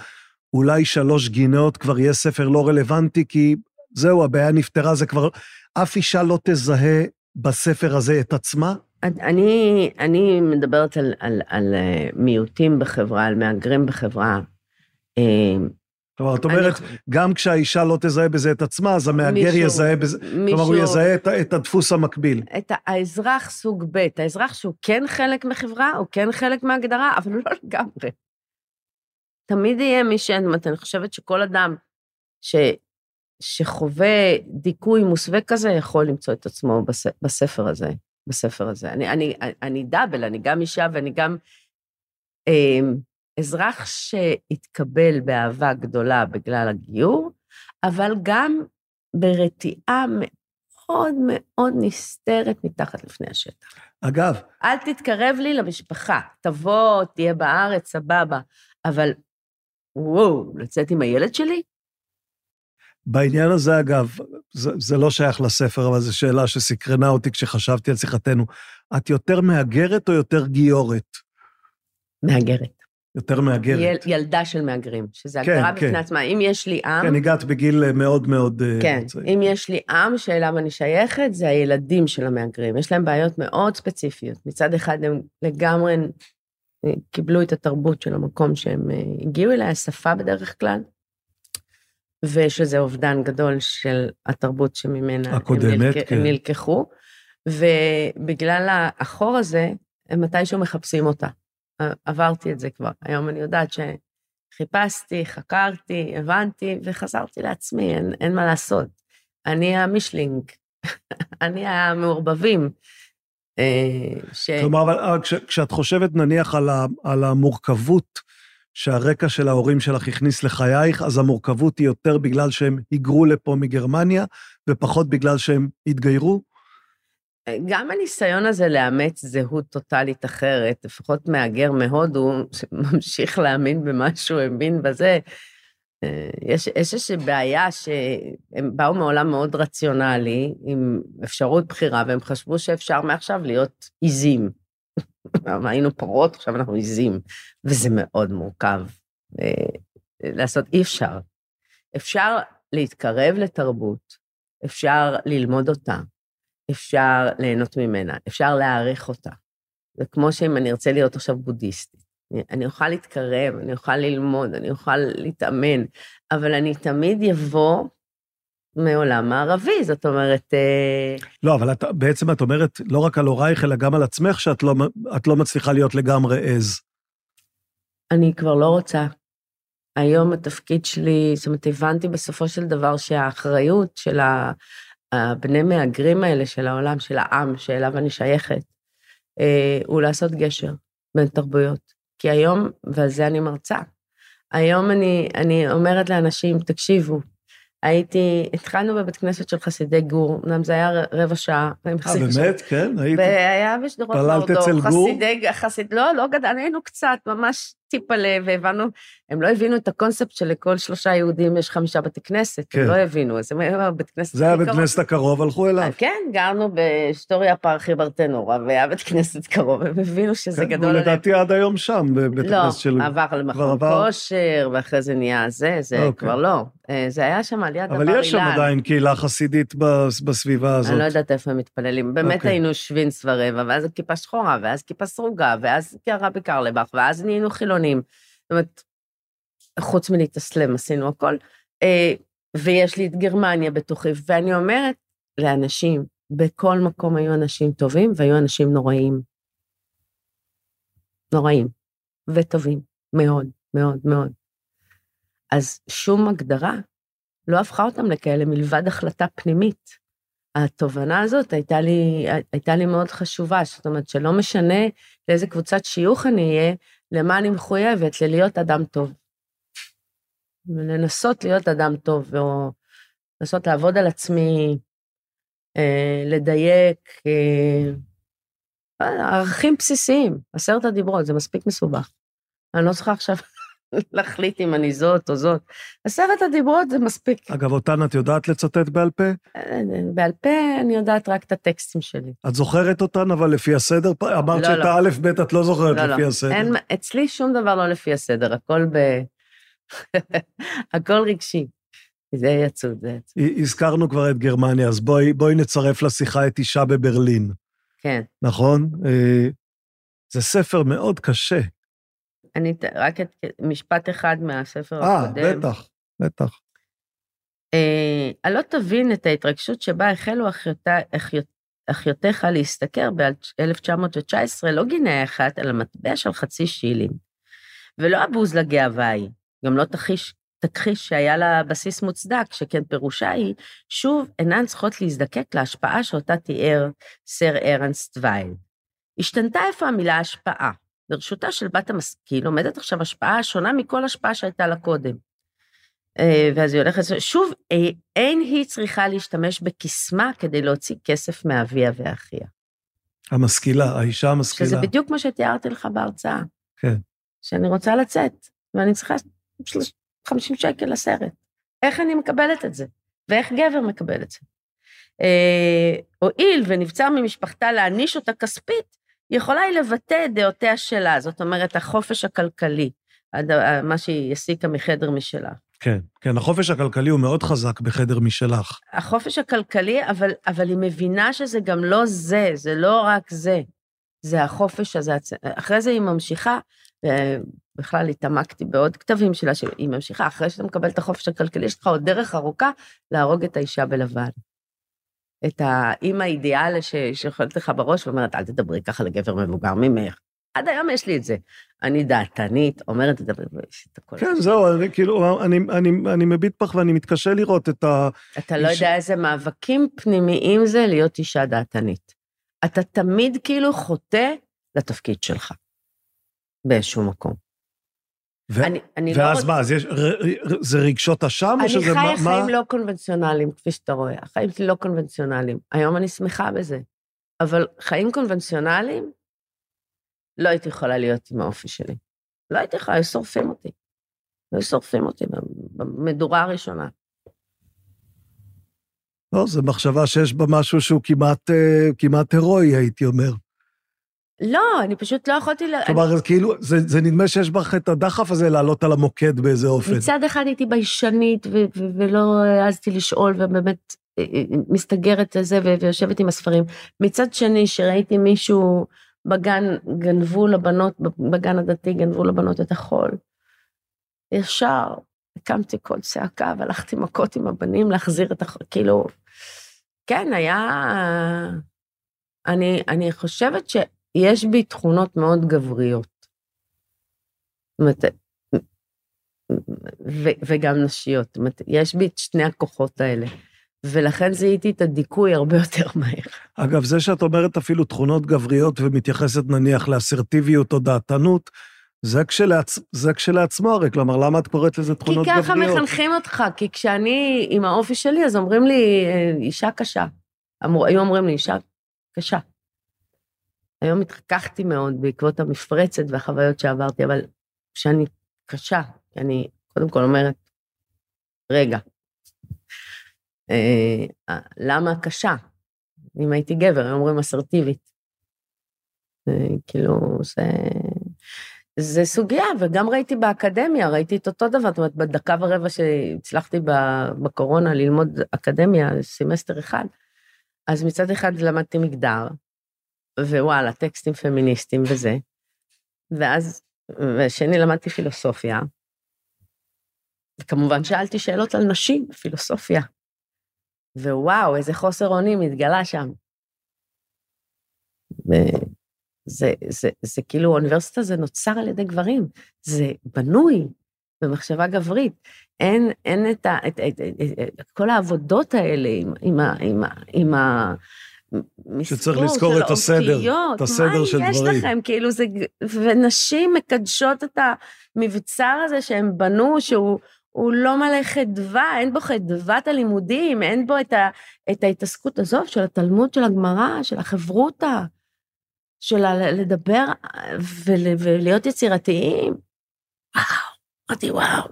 אולי שלוש גינאות כבר יהיה ספר לא רלוונטי, כי זהו, הבעיה נפתרה, זה כבר... אף אישה לא תזהה בספר הזה את עצמה? אני, אני מדברת על, על, על אה, מיעוטים בחברה, על מהגרים בחברה. אה, כלומר, את אומרת, אני... גם כשהאישה לא תזהה בזה את עצמה, אז המהגר מישהו, יזהה בזה, מישהו, כלומר, הוא יזהה את, את הדפוס המקביל. את האזרח סוג ב', האזרח שהוא כן חלק מחברה, הוא כן חלק מהגדרה, אבל לא לגמרי. תמיד יהיה מי ש... אני חושבת שכל אדם ש... שחווה דיכוי מוסווה כזה, יכול למצוא את עצמו בספר הזה, בספר הזה. אני, אני, אני דאבל, אני גם אישה ואני גם אה, אזרח שהתקבל באהבה גדולה בגלל הגיור, אבל גם ברתיעה מאוד מאוד נסתרת מתחת לפני השטח. אגב... אל תתקרב לי למשפחה, תבוא, תהיה בארץ, סבבה, אבל וואו, לצאת עם הילד שלי? בעניין הזה, אגב, זה, זה לא שייך לספר, אבל זו שאלה שסקרנה אותי כשחשבתי על שיחתנו. את יותר מהגרת או יותר גיורת? מהגרת. יותר מהגרת. יל, ילדה של מהגרים, שזה כן, הגדרה כן. בפני עצמה. אם יש לי עם... כן, הגעת בגיל מאוד מאוד... אה, כן, צעיר. אם יש לי עם שאליו אני שייכת, זה הילדים של המהגרים. יש להם בעיות מאוד ספציפיות. מצד אחד הם לגמרי אה, קיבלו את התרבות של המקום שהם אה, הגיעו אליה, השפה בדרך כלל. ויש לזה אובדן גדול של התרבות שממנה הקודמת, הם, נלק... כן. הם נלקחו, ובגלל החור הזה, הם מתישהו מחפשים אותה. עברתי את זה כבר. היום אני יודעת שחיפשתי, חקרתי, הבנתי, וחזרתי לעצמי, אין, אין מה לעשות. אני המישלינג, <laughs> אני המעורבבים. אה, ש... כלומר, אבל כש, כשאת חושבת נניח על, ה, על המורכבות שהרקע של ההורים שלך הכניס לחייך, אז המורכבות היא יותר בגלל שהם היגרו לפה מגרמניה, ופחות בגלל שהם התגיירו? גם הניסיון הזה לאמץ זהות טוטאלית אחרת, לפחות מהגר מהודו, שממשיך להאמין במה שהוא האמין בזה, אה, יש, יש איזושהי בעיה שהם באו מעולם מאוד רציונלי, עם אפשרות בחירה, והם חשבו שאפשר מעכשיו להיות עיזים. היינו פרות, עכשיו אנחנו עיזים, וזה מאוד מורכב אה, לעשות, אי אפשר. אפשר להתקרב לתרבות, אפשר ללמוד אותה, אפשר ליהנות ממנה, אפשר להעריך אותה. זה כמו שאם אני ארצה להיות עכשיו בודהיסטית. אני אוכל להתקרב, אני אוכל ללמוד, אני אוכל להתאמן, אבל אני תמיד יבוא מעולם מערבי, זאת אומרת... אה, לא, אבל את, בעצם את אומרת לא רק על הורייך, אלא גם על עצמך, שאת לא, לא מצליחה להיות לגמרי עז. אני כבר לא רוצה. היום התפקיד שלי, זאת אומרת, הבנתי בסופו של דבר שהאחריות של הבני מהגרים האלה, של העולם, של העם שאליו אני שייכת, אה, הוא לעשות גשר בין תרבויות. כי היום, ועל זה אני מרצה, היום אני, אני אומרת לאנשים, תקשיבו, הייתי, התחלנו בבית כנסת של חסידי גור, אמנם זה היה רבע שעה. אה, באמת? כן? הייתי... והיה בשדרות מורדור. פללת אצל גור? חסידי, חסיד, לא, לא גדלנו, היינו קצת, ממש טיפלה, והבנו, הם לא הבינו את הקונספט שלכל שלושה יהודים יש חמישה בתי כנסת, כן. הם לא הבינו, אז הם היו בבית כנסת זה היה בית כנסת הקרוב, הלכו אליו. כן, גרנו בשטוריה פרחי ברטנורה, והיה בית כנסת קרוב, הם הבינו שזה כן, גדול עליהם. לדעתי עד היום שם, בבית לא, הכנסת של... לא, עבר למכון כושר, ואחרי זה נהיה זה, זה אוקיי. כבר לא. אה, זה היה שם על יד דבר אילן. אבל יש שם עדיין קהילה חסידית בסביבה הזאת. אני לא יודעת איפה הם מתפללים. באמת אוקיי. היינו שווינץ ורבע, ואז כיפה שחורה, ואז כיפה סרוגה, ואז רבי קרלבך, ואז נהיינו חילונים. זאת אומרת, חוץ מלהתאסלם עשינו הכל. אה, ויש לי את גרמניה בתוכי, ואני אומרת לאנשים, בכל מקום היו אנשים טובים והיו אנשים נוראים. נוראים וטובים, מאוד, מאוד, מאוד. אז שום הגדרה לא הפכה אותם לכאלה מלבד החלטה פנימית. התובנה הזאת הייתה לי, הייתה לי מאוד חשובה, זאת אומרת שלא משנה לאיזה קבוצת שיוך אני אהיה, למה אני מחויבת, ללהיות אדם טוב. ולנסות להיות אדם טוב, או לנסות לעבוד על עצמי, אה, לדייק, אה, ערכים בסיסיים, עשרת הדיברות, זה מספיק מסובך. אני לא צריכה עכשיו להחליט אם אני זאת או זאת. עשרת הדיברות זה מספיק. אגב, אותן את יודעת לצטט בעל פה? אה, בעל פה אני יודעת רק את הטקסטים שלי. את זוכרת אותן, אבל לפי הסדר? אמרת לא, שאת לא. האלף-בית את לא זוכרת לא, לפי לא. הסדר. אין, אצלי שום דבר לא לפי הסדר, הכל ב... <laughs> הכל רגשי. זה יצוד, זה יצוד. הזכרנו כבר את גרמניה, אז בואי, בואי נצרף לשיחה את אישה בברלין. כן. נכון? אה, זה ספר מאוד קשה. אני רק את משפט אחד מהספר 아, הקודם. אה, בטח, בטח. אה, לא תבין את ההתרגשות שבה החלו אחיותיך להשתכר ב-1919, לא גינאה אחת, אלא מטבע של חצי שילים. ולא הבוז לגאווה היא, גם לא תחיש, תכחיש שהיה לה בסיס מוצדק, שכן פירושה היא, שוב אינן צריכות להזדקק להשפעה שאותה תיאר סר ארנסט וייל. השתנתה איפה המילה השפעה. ברשותה של בת המשכיל עומדת עכשיו השפעה שונה מכל השפעה שהייתה לה קודם. אה, ואז היא הולכת, שוב, אה, אין היא צריכה להשתמש בקסמה כדי להוציא כסף מאביה ואחיה. המשכילה, האישה המשכילה. שזה בדיוק מה שתיארתי לך בהרצאה. כן. שאני רוצה לצאת, ואני צריכה 50 שקל לסרט. איך אני מקבלת את זה? ואיך גבר מקבל את זה? אה, הואיל ונבצר ממשפחתה להעניש אותה כספית, יכולה היא לבטא את דעותיה שלה, זאת אומרת, החופש הכלכלי, מה שהיא הסיקה מחדר משלה. כן, כן, החופש הכלכלי הוא מאוד חזק בחדר משלך. החופש הכלכלי, אבל, אבל היא מבינה שזה גם לא זה, זה לא רק זה, זה החופש הזה. אחרי זה היא ממשיכה, בכלל התעמקתי בעוד כתבים שלה, שהיא ממשיכה, אחרי שאתה מקבל את החופש הכלכלי, יש לך עוד דרך ארוכה להרוג את האישה בלבן. את האימא האידיאל שיכולת לך בראש ואומרת, אל תדברי ככה לגבר מבוגר ממך. עד היום יש לי את זה. אני דעתנית, אומרת את הכל. כן, זהו, אני כאילו, אני, אני, אני מביט בך ואני מתקשה לראות את ה... אתה לא יודע איזה מאבקים פנימיים זה להיות אישה דעתנית. אתה תמיד כאילו חוטא לתפקיד שלך, באיזשהו מקום. ו- אני, אני לא ואז לא מה, רוצ... יש, זה רגשות אשם או שזה מה... אני חיה חיים לא קונבנציונליים, כפי שאתה רואה. החיים שלי לא קונבנציונליים. היום אני שמחה בזה. אבל חיים קונבנציונליים, לא הייתי יכולה להיות עם האופי שלי. לא הייתי יכולה, היו שורפים אותי. היו שורפים אותי במדורה הראשונה. לא, זו מחשבה שיש בה משהו שהוא כמעט, אה, כמעט הירואי, הייתי אומר. לא, אני פשוט לא יכולתי... כלומר, אני... כאילו, זה, זה נדמה שיש בך את הדחף הזה לעלות על המוקד באיזה אופן. מצד אחד הייתי ביישנית ו- ו- ולא העזתי לשאול, ובאמת אה, אה, מסתגרת לזה ויושבת עם הספרים. מצד שני, שראיתי מישהו בגן, גנבו לבנות, בגן הדתי גנבו לבנות את החול. ישר הקמתי קול צעקה והלכתי מכות עם הבנים להחזיר את החול, כאילו, כן, היה... אני, אני חושבת שיש בי תכונות מאוד גבריות. זאת ו- וגם נשיות. יש בי את שני הכוחות האלה. ולכן זיהיתי את הדיכוי הרבה יותר מהר. אגב, זה שאת אומרת אפילו תכונות גבריות ומתייחסת נניח לאסרטיביות או דעתנות, זה, כשלעצ... זה כשלעצמו הרי, כלומר, למה את קוראת לזה תכונות גבריות? כי ככה גבריות? מחנכים אותך, כי כשאני עם האופי שלי, אז אומרים לי, אה, אישה קשה. אמור, היו אומרים לי, אישה קשה. היום התחככתי מאוד בעקבות המפרצת והחוויות שעברתי, אבל כשאני קשה, אני קודם כל אומרת, רגע, אה, למה קשה? אם הייתי גבר, היו אומרים אסרטיבית. אה, כאילו, זה... זה סוגיה, וגם ראיתי באקדמיה, ראיתי את אותו דבר, זאת אומרת, בדקה ורבע שהצלחתי בקורונה ללמוד אקדמיה, סמסטר אחד, אז מצד אחד למדתי מגדר, ווואלה, טקסטים פמיניסטיים וזה, ואז, ושני למדתי פילוסופיה, וכמובן שאלתי שאלות על נשים בפילוסופיה, ווואו, איזה חוסר אונים התגלה שם. זה, זה, זה כאילו, אוניברסיטה זה נוצר על ידי גברים, זה בנוי במחשבה גברית. אין, אין את, ה, את, את, את, את, את כל העבודות האלה עם, עם, ה, עם, ה, עם ה... שצריך לזכור את הסדר, את הסדר של דברים. מה יש לכם? כאילו זה... ונשים מקדשות את המבצר הזה שהם בנו, שהוא הוא לא מלא חדווה, אין בו חדוות הלימודים, אין בו את, ה, את ההתעסקות הזאת של התלמוד, של הגמרא, של החברותה. של לדבר ול, ולהיות יצירתיים. וואו, אמרתי וואו,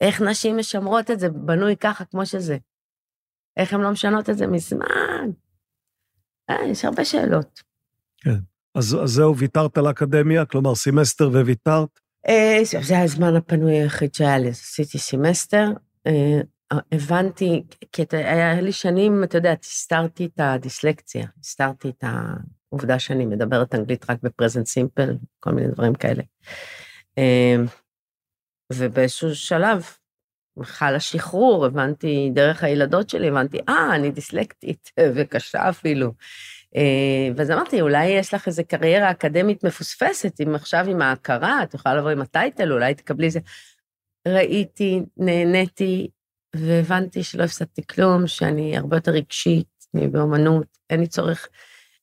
איך נשים משמרות את זה בנוי ככה כמו שזה. איך הן לא משנות את זה מזמן? אה, יש הרבה שאלות. כן. אז, אז זהו, ויתרת על האקדמיה? כלומר, סמסטר וויתרת? אה, זה הזמן הפנוי היחיד שהיה לי, עשיתי סמסטר. אה, הבנתי, כי היה לי שנים, אתה יודע, הסתרתי את הדיסלקציה, הסתרתי את ה... עובדה שאני מדברת אנגלית רק ב present simple, כל מיני דברים כאלה. אמ, ובאיזשהו שלב חל השחרור, הבנתי דרך הילדות שלי, הבנתי, אה, אני דיסלקטית, <laughs> וקשה אפילו. אמ, ואז אמרתי, אולי יש לך איזו קריירה אקדמית מפוספסת, אם עכשיו עם ההכרה, את יכולה לבוא עם הטייטל, אולי תקבלי איזה... ראיתי, נהניתי, והבנתי שלא הפסדתי כלום, שאני הרבה יותר רגשית באמנות, אין לי צורך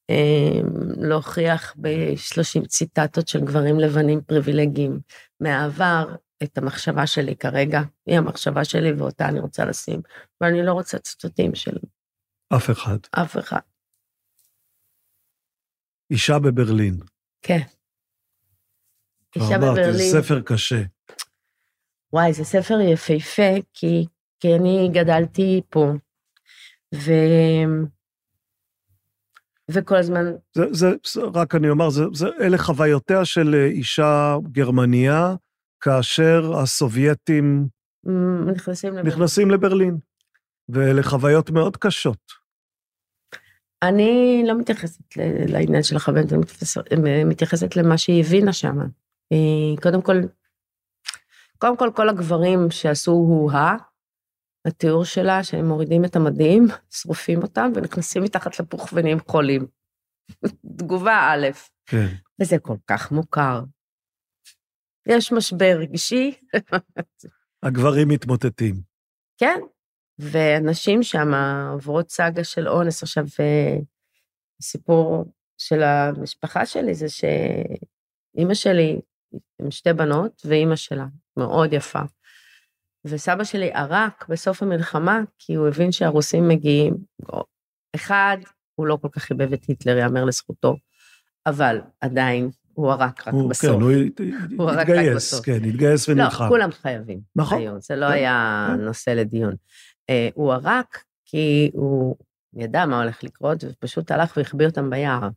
אמ, להוכיח ב-30 ציטטות של גברים לבנים פריבילגיים מהעבר את המחשבה שלי כרגע, היא המחשבה שלי ואותה אני רוצה לשים, ואני לא רוצה ציטוטים של... אף אחד. אף אחד. אישה בברלין. כן. אישה אמרת, בברלין. זה ספר קשה. וואי, זה ספר יפהפה, כי, כי אני גדלתי פה, ו... וכל הזמן... זה, זה, זה רק אני אומר, זה, זה, אלה חוויותיה של אה, אישה גרמניה, כאשר הסובייטים... נכנסים לברלין. נכנסים לברלין. ואלה חוויות מאוד קשות. אני לא מתייחסת לעניין של החוויות, אני מתייחסת למה שהיא הבינה שם. קודם כל, קודם כל, כל הגברים שעשו הוא-הא, התיאור שלה שהם מורידים את המדים, <laughs> שרופים אותם ונכנסים מתחת לפוך ונהיים חולים. <laughs> תגובה א', כן. וזה כל כך מוכר. יש משבר רגשי. הגברים מתמוטטים. כן, ונשים שם עוברות סאגה של אונס. עכשיו, הסיפור של המשפחה שלי זה שאימא שלי עם שתי בנות ואימא שלה, מאוד יפה. וסבא שלי ערק בסוף המלחמה, כי הוא הבין שהרוסים מגיעים. אחד, הוא לא כל כך חיבב את היטלר, יאמר לזכותו, אבל עדיין הוא ערק רק הוא, בסוף. כן, הוא הרג רק התגייס, בסוף. כן, התגייס ונלחם. לא, כולם חייבים. נכון. היום, זה לא כן, היה כן. נושא לדיון. אה, הוא ערק כי הוא ידע מה הולך לקרות, ופשוט הלך והחביא אותם ביער.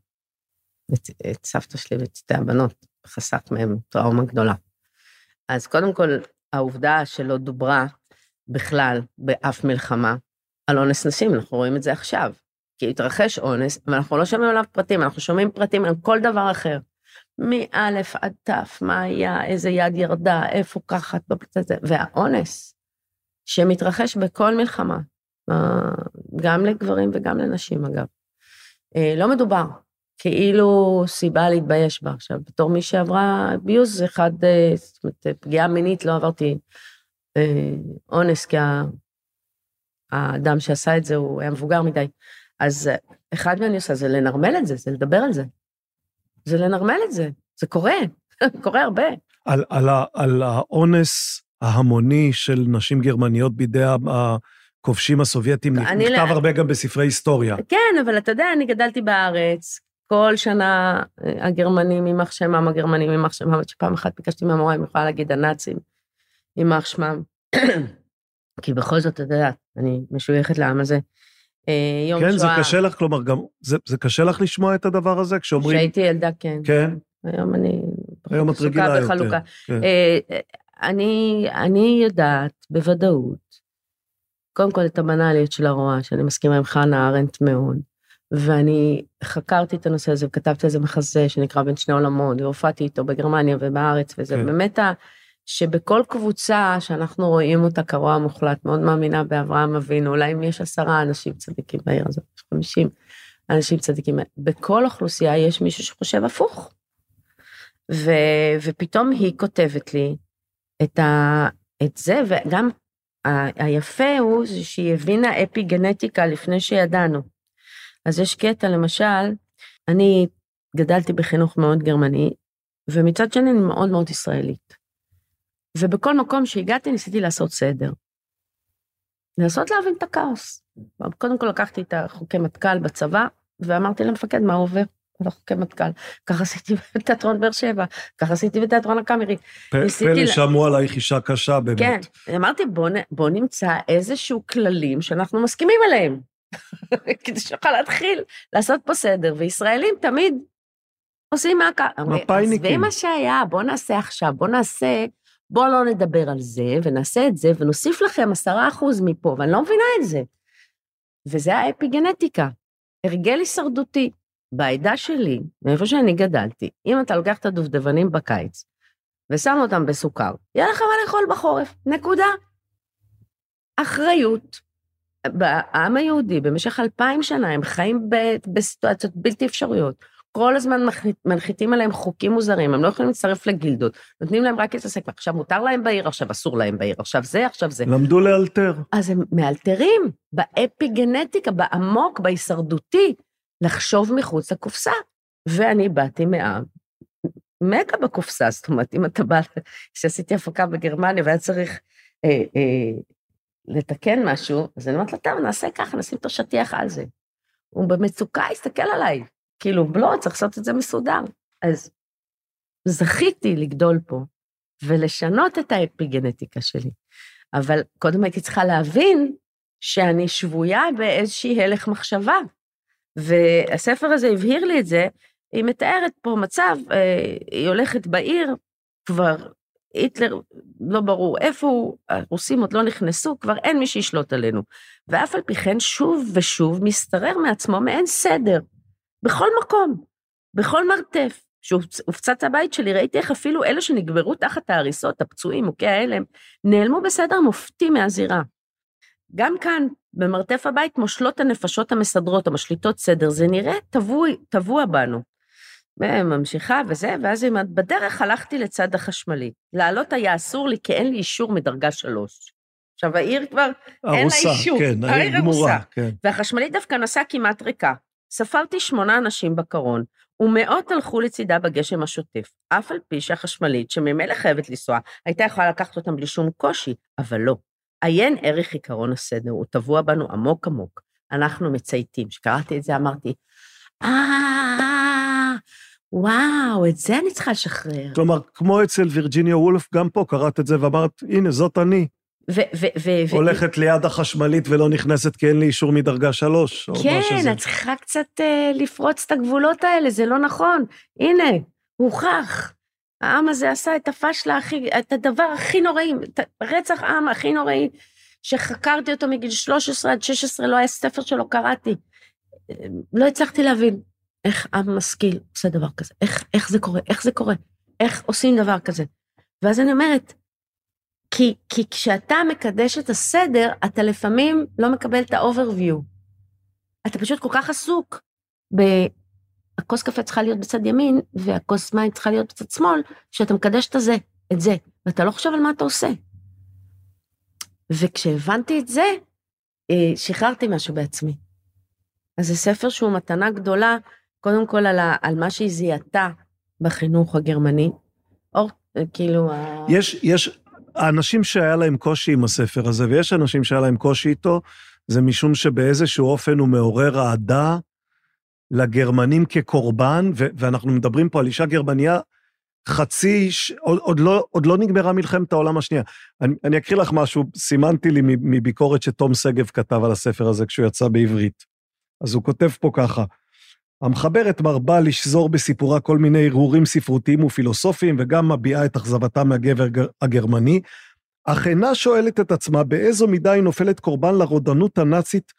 את, את סבתא שלי ואת שתי הבנות, חסך מהם טראומה גדולה. אז קודם כל, העובדה שלא דוברה בכלל באף מלחמה על אונס נשים, אנחנו רואים את זה עכשיו. כי התרחש אונס, אבל אנחנו לא שומעים עליו פרטים, אנחנו שומעים פרטים על כל דבר אחר. מא' עד ת', מה היה, איזה יד ירדה, איפה ככה, והאונס שמתרחש בכל מלחמה, אה, גם לגברים וגם לנשים אגב, אה, לא מדובר, כאילו סיבה להתבייש בה. עכשיו, בתור מי שעברה abuse, אחד, אה, זאת אומרת, פגיעה מינית, לא עברתי אונס, כי האדם שעשה את זה, הוא היה מבוגר מדי. אז אחד מה אני עושה זה לנרמל את זה, זה לדבר על זה. זה לנרמל את זה, זה קורה, <laughs> קורה הרבה. על, על, ה- על האונס ההמוני של נשים גרמניות בידי הכובשים הסובייטים, נכתב לא- הרבה גם בספרי היסטוריה. כן, אבל אתה יודע, אני גדלתי בארץ, כל שנה אה, הגרמנים, יימח שמם, הגרמנים, יימח שמם, עד שפעם אחת ביקשתי מהמורה, אם יכולה להגיד הנאצים, יימח שמם. <clears throat> כי בכל זאת, אתה יודע, אני משויכת לעם הזה. אה, יום כן, זה שואה, קשה לך, כלומר, גם, זה, זה קשה לך לשמוע את הדבר הזה כשאומרים, כשהייתי ילדה, כן. כן, היום אני היום את רגילה יותר. בחלוקה. כן. אה, אני, אני יודעת בוודאות, קודם כל את הבנאליות של הרוע, שאני מסכימה עם חנה ארנדט מאוד, ואני חקרתי את הנושא הזה וכתבתי על זה מחזה שנקרא בין שני עולמות, והופעתי איתו בגרמניה ובארץ, וזה כן. באמת ה... שבכל קבוצה שאנחנו רואים אותה כרוע מוחלט, מאוד מאמינה באברהם אבינו, אולי אם יש עשרה אנשים צדיקים בעיר הזאת, יש חמישים אנשים צדיקים, בכל אוכלוסייה יש מישהו שחושב הפוך. ו, ופתאום היא כותבת לי את, ה, את זה, וגם ה, היפה הוא שהיא הבינה אפי גנטיקה לפני שידענו. אז יש קטע, למשל, אני גדלתי בחינוך מאוד גרמני, ומצד שני אני מאוד מאוד ישראלית. ובכל מקום שהגעתי ניסיתי לעשות סדר. לנסות להבין את הכאוס. קודם כל לקחתי את החוקי מטכ"ל בצבא, ואמרתי למפקד מה עובר על החוקי מטכ"ל. ככה עשיתי בתיאטרון באר שבע, ככה עשיתי בתיאטרון הקאמרי. פלא שאמרו עלייך אישה קשה באמת. כן, אמרתי בוא, בוא נמצא איזשהו כללים שאנחנו מסכימים עליהם, <laughs> כדי שנוכל להתחיל לעשות פה סדר, וישראלים תמיד עושים מהקה. מפא"יניקים. עזבי מה שהיה, בוא נעשה עכשיו, בוא נעשה, בוא לא נדבר על זה, ונעשה את זה, ונוסיף לכם עשרה אחוז מפה, ואני לא מבינה את זה. וזה האפיגנטיקה, הרגל הישרדותי. בעדה שלי, מאיפה שאני גדלתי, אם אתה לוקח את הדובדבנים בקיץ, ושם אותם בסוכר, יהיה לך מה לאכול בחורף, נקודה. אחריות. בעם היהודי, במשך אלפיים שנה, הם חיים בסיטואציות בלתי אפשריות. כל הזמן מנחיתים עליהם חוקים מוזרים, הם לא יכולים להצטרף לגילדות, נותנים להם רק להתעסק, עכשיו מותר להם בעיר, עכשיו אסור להם בעיר, עכשיו זה, עכשיו זה. למדו לאלתר. אז הם מאלתרים באפיגנטיקה, בעמוק, בהישרדותי, לחשוב מחוץ לקופסה. ואני באתי מעם, מגה בקופסה, זאת אומרת, אם אתה בא, כשעשיתי הפקה בגרמניה והיה צריך אה, אה, לתקן משהו, אז אני אומרת לו, טוב, נעשה ככה, נשים את השטיח על זה. הוא במצוקה, הסתכל עליי, כאילו, לא, צריך לעשות את זה מסודר. אז זכיתי לגדול פה ולשנות את האפיגנטיקה שלי. אבל קודם הייתי צריכה להבין שאני שבויה באיזושהי הלך מחשבה. והספר הזה הבהיר לי את זה, היא מתארת פה מצב, אה, היא הולכת בעיר, כבר היטלר, לא ברור איפה הוא, הרוסים עוד לא נכנסו, כבר אין מי שישלוט עלינו. ואף על פי כן, שוב ושוב משתרר מעצמו מעין סדר, בכל מקום, בכל מרתף. כשהופצץ הבית שלי, ראיתי איך אפילו אלה שנגברו תחת ההריסות, הפצועים, מוכי ההלם, נעלמו בסדר מופתי מהזירה. גם כאן, במרתף הבית, מושלות הנפשות המסדרות, המשליטות סדר, זה נראה טבוע, טבוע בנו. ממשיכה וזה, ואז עם- בדרך הלכתי לצד החשמלי. לעלות היה אסור לי, כי אין לי אישור מדרגה שלוש. עכשיו, העיר כבר, לה ארוסה, אישור. כן, העיר גמורה. כן. והחשמלית דווקא נסעה כמעט ריקה. ספרתי שמונה אנשים בקרון, ומאות הלכו לצידה בגשם השוטף, אף על פי שהחשמלית, שממילא חייבת לנסוע, הייתה יכולה לקחת אותם בלי שום קושי, אבל לא. עיין ערך עיקרון הסדר, הוא טבוע בנו עמוק עמוק. אנחנו מצייתים. כשקראתי את זה אמרתי, אה. ו- ו- ו- הולכת ליד החשמלית ולא נכנסת כי אין לי אישור מדרגה שלוש, כן. את צריכה קצת אה, לפרוץ את הגבולות האלה, זה לא נכון. הנה, הוכח. העם הזה עשה את הפשלה הכי, את הדבר הכי נוראי, את רצח העם הכי נוראי, שחקרתי אותו מגיל 13 עד 16, לא היה ספר שלא קראתי. אה, לא הצלחתי להבין איך עם משכיל עושה דבר כזה, איך, איך זה קורה, איך זה קורה, איך עושים דבר כזה. ואז אני אומרת, כי, כי כשאתה מקדש את הסדר, אתה לפעמים לא מקבל את ה-overview. אתה פשוט כל כך עסוק ב... הכוס קפה צריכה להיות בצד ימין, והכוס מים צריכה להיות בצד שמאל, שאתה מקדש את הזה, את זה, ואתה לא חושב על מה אתה עושה. וכשהבנתי את זה, אה, שחררתי משהו בעצמי. אז זה ספר שהוא מתנה גדולה, קודם כל על, ה, על מה שהיא זיהתה בחינוך הגרמני. או כאילו... ה- יש, יש האנשים שהיה להם קושי עם הספר הזה, ויש אנשים שהיה להם קושי איתו, זה משום שבאיזשהו אופן הוא מעורר אהדה לגרמנים כקורבן, ו- ואנחנו מדברים פה על אישה גרמניה חצי, ש- עוד, עוד, לא, עוד לא נגמרה מלחמת העולם השנייה. אני, אני אקריא לך משהו, סימנתי לי מביקורת שתום שגב כתב על הספר הזה כשהוא יצא בעברית. אז הוא כותב פה ככה, המחברת מרבה לשזור בסיפורה כל מיני הרהורים ספרותיים ופילוסופיים, וגם מביעה את אכזבתה מהגבר גר- הגרמני, אך אינה שואלת את עצמה באיזו מידה היא נופלת קורבן לרודנות הנאצית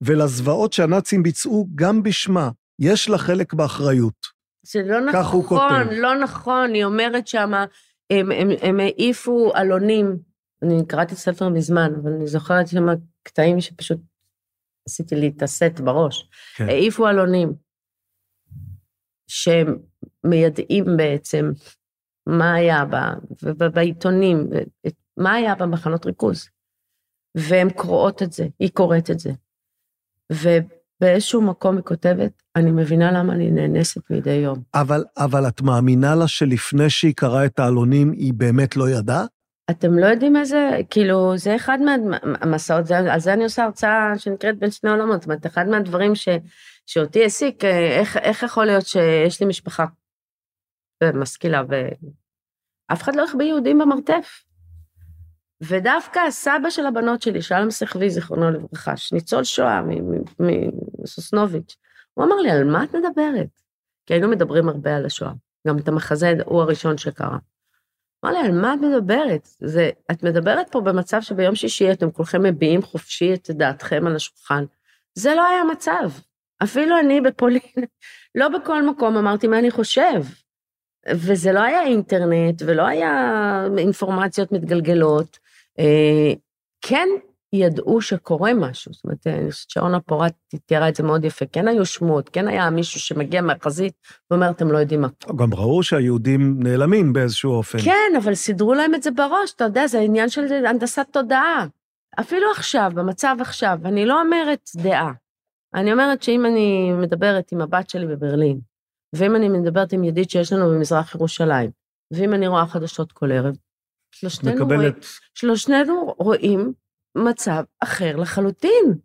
ולזוועות שהנאצים ביצעו גם בשמה. יש לה חלק באחריות. זה לא כך הוא נכון, כותב. לא נכון, היא אומרת שמה, הם, הם, הם העיפו עלונים, אני קראתי את הספר מזמן, אבל אני זוכרת שם קטעים שפשוט עשיתי להתעסט בראש. כן. העיפו עלונים, שהם מיידעים בעצם מה היה בה, ובעיתונים, מה היה במחנות ריכוז. והן קוראות את זה, היא קוראת את זה. ובאיזשהו מקום היא כותבת, אני מבינה למה אני נאנסת מדי יום. אבל, אבל את מאמינה לה שלפני שהיא קראה את העלונים, היא באמת לא ידעה? אתם לא יודעים איזה, כאילו, זה אחד מהמסעות, זה, על זה אני עושה הרצאה שנקראת בין שני עולמות, זאת אומרת, אחד מהדברים ש, שאותי העסיק, אה, איך, איך יכול להיות שיש לי משפחה משכילה, ואף אחד לא החביא יהודים במרתף. ודווקא הסבא של הבנות שלי, שלום סחבי, זיכרונו לברכה, ניצול שואה מסוסנוביץ', הוא אמר לי, על מה את מדברת? כי היינו מדברים הרבה על השואה. גם את המחזה הוא הראשון שקרה. אמר לי, על מה את מדברת? זה, את מדברת פה במצב שביום שישי אתם כולכם מביעים חופשי את דעתכם על השולחן. זה לא היה מצב. אפילו אני בפולין, לא בכל מקום אמרתי מה אני חושב. וזה לא היה אינטרנט, ולא היה אינפורמציות מתגלגלות. אה, כן ידעו שקורה משהו, זאת אומרת, אני חושבת שאורנה פורט תיארה את זה מאוד יפה, כן היו שמועות, כן היה מישהו שמגיע מהחזית ואומר, אתם לא יודעים מה גם ראו שהיהודים נעלמים באיזשהו אופן. כן, אבל סידרו להם את זה בראש, אתה יודע, זה עניין של הנדסת תודעה. אפילו עכשיו, במצב עכשיו, אני לא אומרת דעה. אני אומרת שאם אני מדברת עם הבת שלי בברלין, ואם אני מדברת עם ידיד שיש לנו במזרח ירושלים, ואם אני רואה חדשות כל ערב, שלושתנו, רואים, מקבלת... שלושתנו רואים מצב אחר לחלוטין.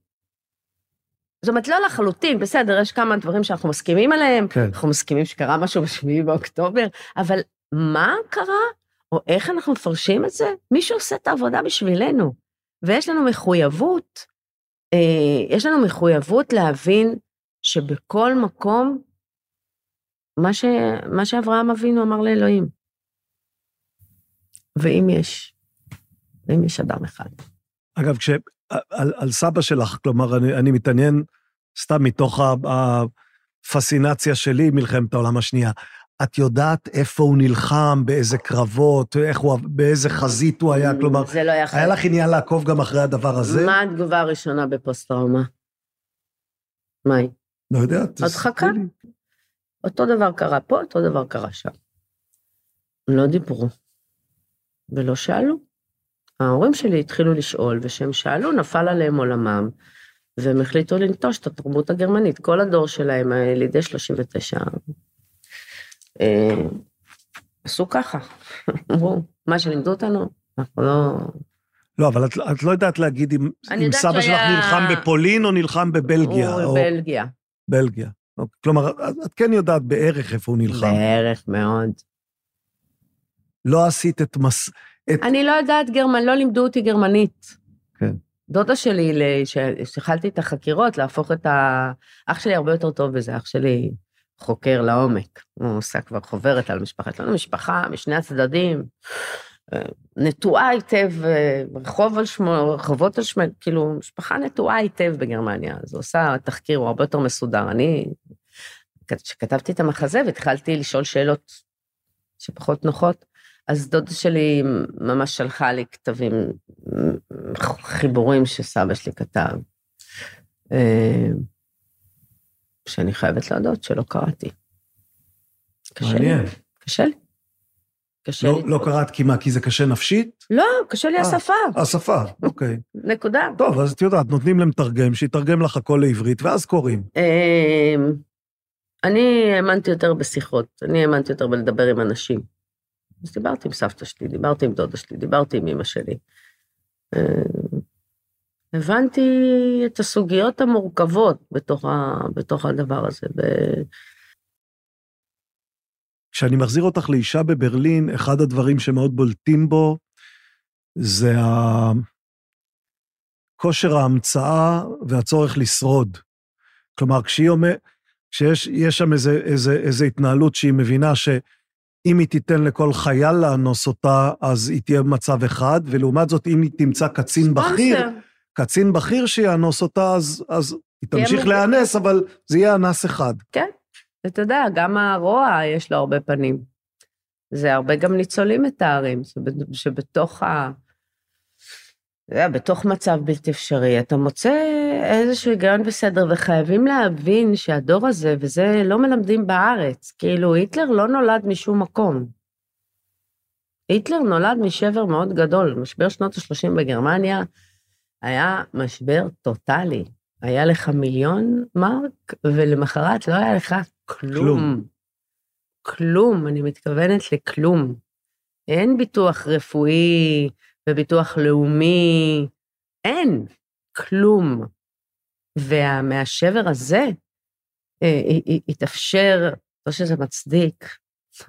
זאת אומרת, לא לחלוטין, בסדר, יש כמה דברים שאנחנו מסכימים עליהם, כן. אנחנו מסכימים שקרה משהו ב-7 באוקטובר, אבל מה קרה, או איך אנחנו מפרשים את זה? מישהו עושה את העבודה בשבילנו. ויש לנו מחויבות, אה, יש לנו מחויבות להבין שבכל מקום, מה, ש, מה שאברהם אבינו אמר לאלוהים. ואם יש, ואם יש אדם אחד. אגב, כש... על, על סבא שלך, כלומר, אני, אני מתעניין סתם מתוך הפסינציה שלי, מלחמת העולם השנייה. את יודעת איפה הוא נלחם, באיזה קרבות, איך הוא, באיזה חזית הוא היה, כלומר, זה לא היה היה לך עניין לעקוב גם אחרי הדבר הזה? מה התגובה הראשונה בפוסט-טראומה? מה היא? לא יודע, תספרי הדחקה. לי. אותו דבר קרה פה, אותו דבר קרה שם. לא דיברו ולא שאלו. ההורים שלי התחילו לשאול, וכשהם שאלו, נפל עליהם עולמם, והם החליטו לנטוש את התרבות הגרמנית. כל הדור שלהם, ילידי 39, אה, עשו ככה. <laughs> אמרו, מה שלימדו אותנו, אנחנו לא... לא, אבל את, את לא יודעת להגיד אם, אם יודעת סבא שלך שהיה- נלחם בפולין או נלחם בבלגיה. הוא או... בלגיה. בלגיה. אוקיי. כלומר, את- את כן יודעת בערך איפה הוא נלחם. בערך מאוד. לא עשית את מס... את... אני לא יודעת גרמנ... לא לימדו אותי גרמנית. כן. דודה שלי, ל- ש- שהתחלתי את החקירות, להפוך את ה... אח שלי הרבה יותר טוב בזה, אח שלי חוקר לעומק. הוא עושה כבר חוברת על משפחה. יש לנו משפחה משני הצדדים, אה, נטועה היטב, אה, רחוב על שמו, רחובות על שמו, כאילו, משפחה נטועה היטב בגרמניה. אז הוא עושה תחקיר, הוא הרבה יותר מסודר. אני, כשכתבתי את המחזה והתחלתי לשאול שאלות שפחות נוחות, אז דודה שלי ממש שלחה לי כתבים, חיבורים שסבא שלי כתב, אה, שאני חייבת להודות שלא קראתי. קשה לי, מעניין. קשה לי. קשה לא, לי. לא קראת כי מה, כי זה קשה נפשית? לא, קשה לי אה. השפה, השפה, אוקיי. <laughs> נקודה. טוב, אז את יודעת, נותנים למתרגם, שיתרגם לך הכל לעברית, ואז קוראים. אה, אני האמנתי יותר בשיחות, אני האמנתי יותר בלדבר עם אנשים. אז דיברתי עם סבתא שלי, דיברתי עם דודה שלי, דיברתי עם אמא שלי. אה, הבנתי את הסוגיות המורכבות בתוך, ה, בתוך הדבר הזה. ב... כשאני מחזיר אותך לאישה בברלין, אחד הדברים שמאוד בולטים בו זה. כושר ההמצאה והצורך לשרוד. כלומר, כשהיא אומרת, כשיש יש שם איזה, איזה, איזה התנהלות שהיא מבינה שאם היא תיתן לכל חייל לאנוס אותה, אז היא תהיה במצב אחד, ולעומת זאת, אם היא תמצא קצין בכיר. קצין בכיר שיאנוס אותה, אז, אז היא תמשיך. להיאנס, אבל זה יהיה אנס אחד. כן, אתה יודע, גם הרוע יש לו הרבה פנים. זה הרבה גם ניצולים מתארים, שב- שבתוך ה... אתה יודע, בתוך מצב בלתי אפשרי, אתה מוצא איזשהו היגיון וסדר, וחייבים להבין שהדור הזה, וזה לא מלמדים בארץ, כאילו, היטלר לא נולד משום מקום. היטלר נולד משבר מאוד גדול, משבר שנות ה-30 בגרמניה היה משבר טוטאלי. היה לך מיליון מרק, ולמחרת לא היה לך כלום. כלום. כלום, אני מתכוונת לכלום. אין ביטוח רפואי וביטוח לאומי, אין, כלום. ומהשבר הזה אה, התאפשר, לא שזה מצדיק,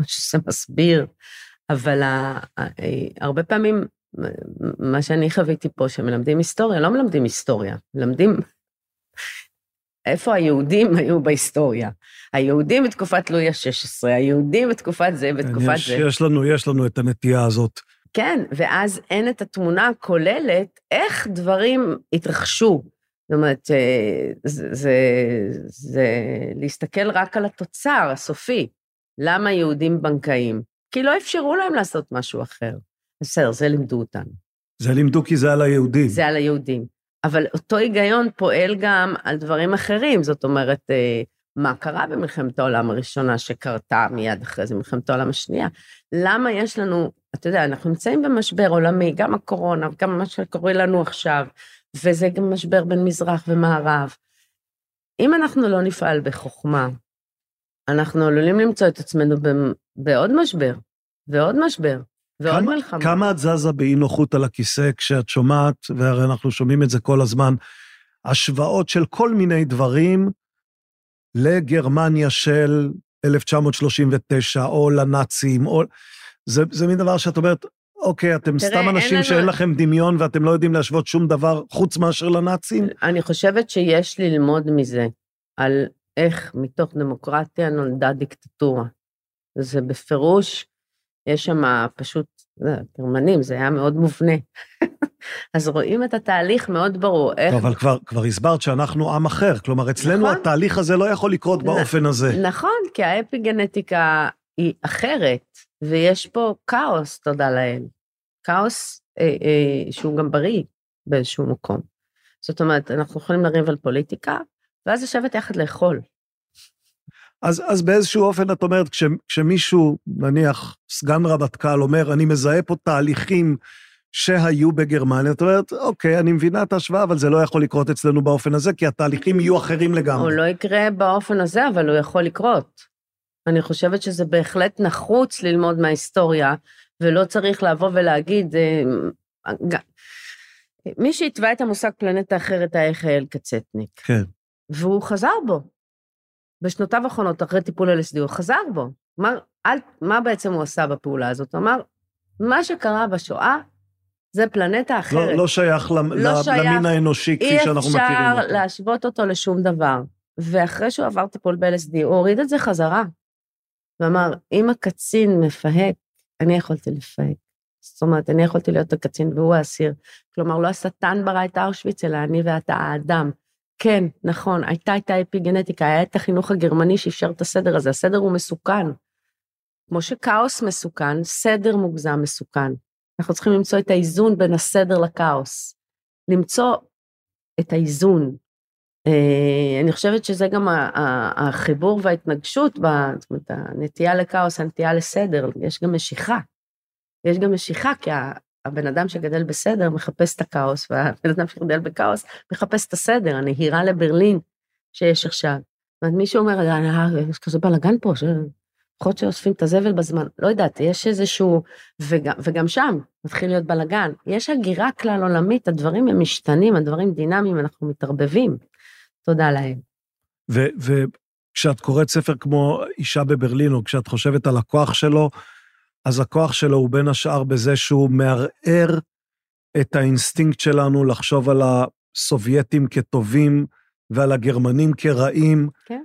לא שזה מסביר, אבל אה, הרבה פעמים מה שאני חוויתי פה, שמלמדים היסטוריה, לא מלמדים היסטוריה, מלמדים איפה היהודים <laughs> היו בהיסטוריה. היהודים בתקופת לואי ה-16, היהודים בתקופת זה, בתקופת כן, יש, זה. יש, לנו, יש לנו את הנטייה הזאת. כן, ואז אין את התמונה הכוללת, איך דברים התרחשו. זאת אומרת, אה, זה, זה, זה להסתכל רק על התוצר הסופי. למה יהודים בנקאים? כי לא אפשרו להם לעשות משהו אחר. בסדר, זה לימדו אותנו. זה לימדו כי זה על היהודים. זה על היהודים. אבל אותו היגיון פועל גם על דברים אחרים, זאת אומרת, אה, מה קרה במלחמת העולם הראשונה שקרתה מיד אחרי זה, מלחמת העולם השנייה? למה יש לנו, אתה יודע, אנחנו נמצאים במשבר עולמי, גם הקורונה, גם מה שקורה לנו עכשיו, וזה גם משבר בין מזרח ומערב. אם אנחנו לא נפעל בחוכמה, אנחנו עלולים למצוא את עצמנו ב- בעוד משבר, ועוד משבר, ועוד כמה- מלחמה. כמה את זזה באי נוחות על הכיסא כשאת שומעת, והרי אנחנו שומעים את זה כל הזמן, השוואות של כל מיני דברים לגרמניה של 1939, או לנאצים, או... זה, זה מין דבר שאת אומרת, אוקיי, אתם תראה, סתם אנשים לנו- שאין לכם דמיון ואתם לא יודעים להשוות שום דבר חוץ מאשר לנאצים? אני חושבת שיש ללמוד מזה, על איך מתוך דמוקרטיה נולדה דיקטטורה. זה בפירוש, יש שם פשוט, זה, גרמנים, זה היה מאוד מובנה. אז רואים את התהליך מאוד ברור, איך... טוב, אבל כבר, כבר הסברת שאנחנו עם אחר, כלומר, אצלנו נכון. התהליך הזה לא יכול לקרות נ- באופן הזה. נכון, כי האפיגנטיקה היא אחרת, ויש פה כאוס, תודה לאל. כאוס אה, אה, שהוא גם בריא באיזשהו מקום. זאת אומרת, אנחנו יכולים לריב על פוליטיקה, ואז לשבת יחד לאכול. אז, אז באיזשהו אופן את אומרת, כש, כשמישהו, נניח סגן רמטכ"ל, אומר, אני מזהה פה תהליכים שהיו בגרמניה, את אומרת, אוקיי, אני מבינה את ההשוואה, אבל זה לא יכול לקרות אצלנו באופן הזה, כי התהליכים יהיו אחרים הוא לגמרי. לא יקרה באופן הזה, אבל הוא יכול לקרות. אני חושבת שזה בהחלט נחוץ ללמוד מההיסטוריה, ולא צריך לבוא ולהגיד, אה, מי שהתווה את המושג פלנטה אחרת היה יחיאל קצטניק, כן. והוא חזר בו. בשנותיו האחרונות, אחרי טיפול LSD, הוא חזר בו. אמר, אל, מה בעצם הוא עשה בפעולה הזאת? הוא אמר, מה שקרה בשואה זה פלנטה אחרת. לא, לא שייך למ- לא שייך. למין האנושי כפי שאנחנו מכירים אי אפשר אותו. להשוות אותו לשום דבר. ואחרי שהוא עבר טיפול ב-LSD, הוא הוריד את זה חזרה. ואמר, אם הקצין מפהק, אני יכולתי לפהק. זאת אומרת, אני יכולתי להיות הקצין והוא האסיר. כלומר, לא השטן ברא את אושוויץ, אלא אני ואתה האדם. כן, נכון, הייתה את האפיגנטיקה, היה את החינוך הגרמני שאפשר את הסדר הזה. הסדר הוא מסוכן. כמו שכאוס מסוכן, סדר מוגזם מסוכן. אנחנו צריכים למצוא את האיזון בין הסדר לכאוס. למצוא את האיזון. אה, אני חושבת שזה גם החיבור וההתנגשות, זאת אומרת, הנטייה לכאוס, הנטייה לסדר, יש גם משיכה. יש גם משיכה, כי הבן אדם שגדל בסדר מחפש את הכאוס, והבן אדם שגדל בכאוס מחפש את הסדר, הנהירה לברלין שיש עכשיו. זאת אומרת, מישהו אומר, "אה, יש כזה בלאגן פה, יכול להיות שאוספים את הזבל בזמן, לא יודעת, יש איזשהו, וגם, וגם שם מתחיל להיות בלאגן. יש הגירה כלל עולמית, הדברים הם משתנים, הדברים דינמיים, אנחנו מתערבבים. תודה להם. ו- וכשאת קוראת ספר כמו אישה בברלין, או כשאת חושבת על הכוח שלו, אז הכוח שלו הוא בין השאר בזה שהוא מערער את האינסטינקט שלנו לחשוב על הסובייטים כטובים ועל הגרמנים כרעים. כן.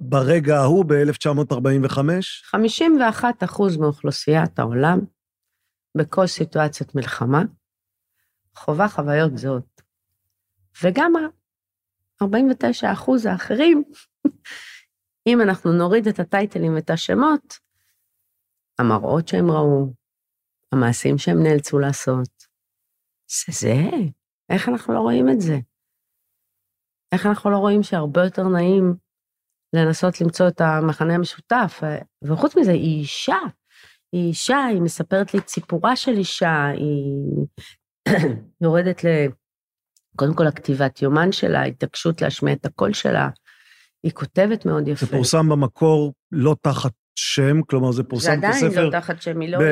ברגע ההוא, ב-1945, 51 אחוז מאוכלוסיית העולם, בכל סיטואציית מלחמה, חווה חוויות זהות. וגם ה-49 אחוז האחרים, <laughs> אם אנחנו נוריד את הטייטלים ואת השמות, המראות שהם ראו, המעשים שהם נאלצו לעשות, זה זה. איך אנחנו לא רואים את זה? איך אנחנו לא רואים שהרבה יותר נעים לנסות למצוא את המחנה המשותף? וחוץ מזה, היא אישה. היא אישה, היא מספרת לי את סיפורה של אישה, היא <clears throat> יורדת ל... קודם כל, הכתיבת יומן שלה, התעקשות להשמיע את הקול שלה. היא כותבת מאוד יפה. זה פורסם במקור לא תחת שם, כלומר זה זה פורסם עדיין כספר. לא תחת שם ב- מילוס.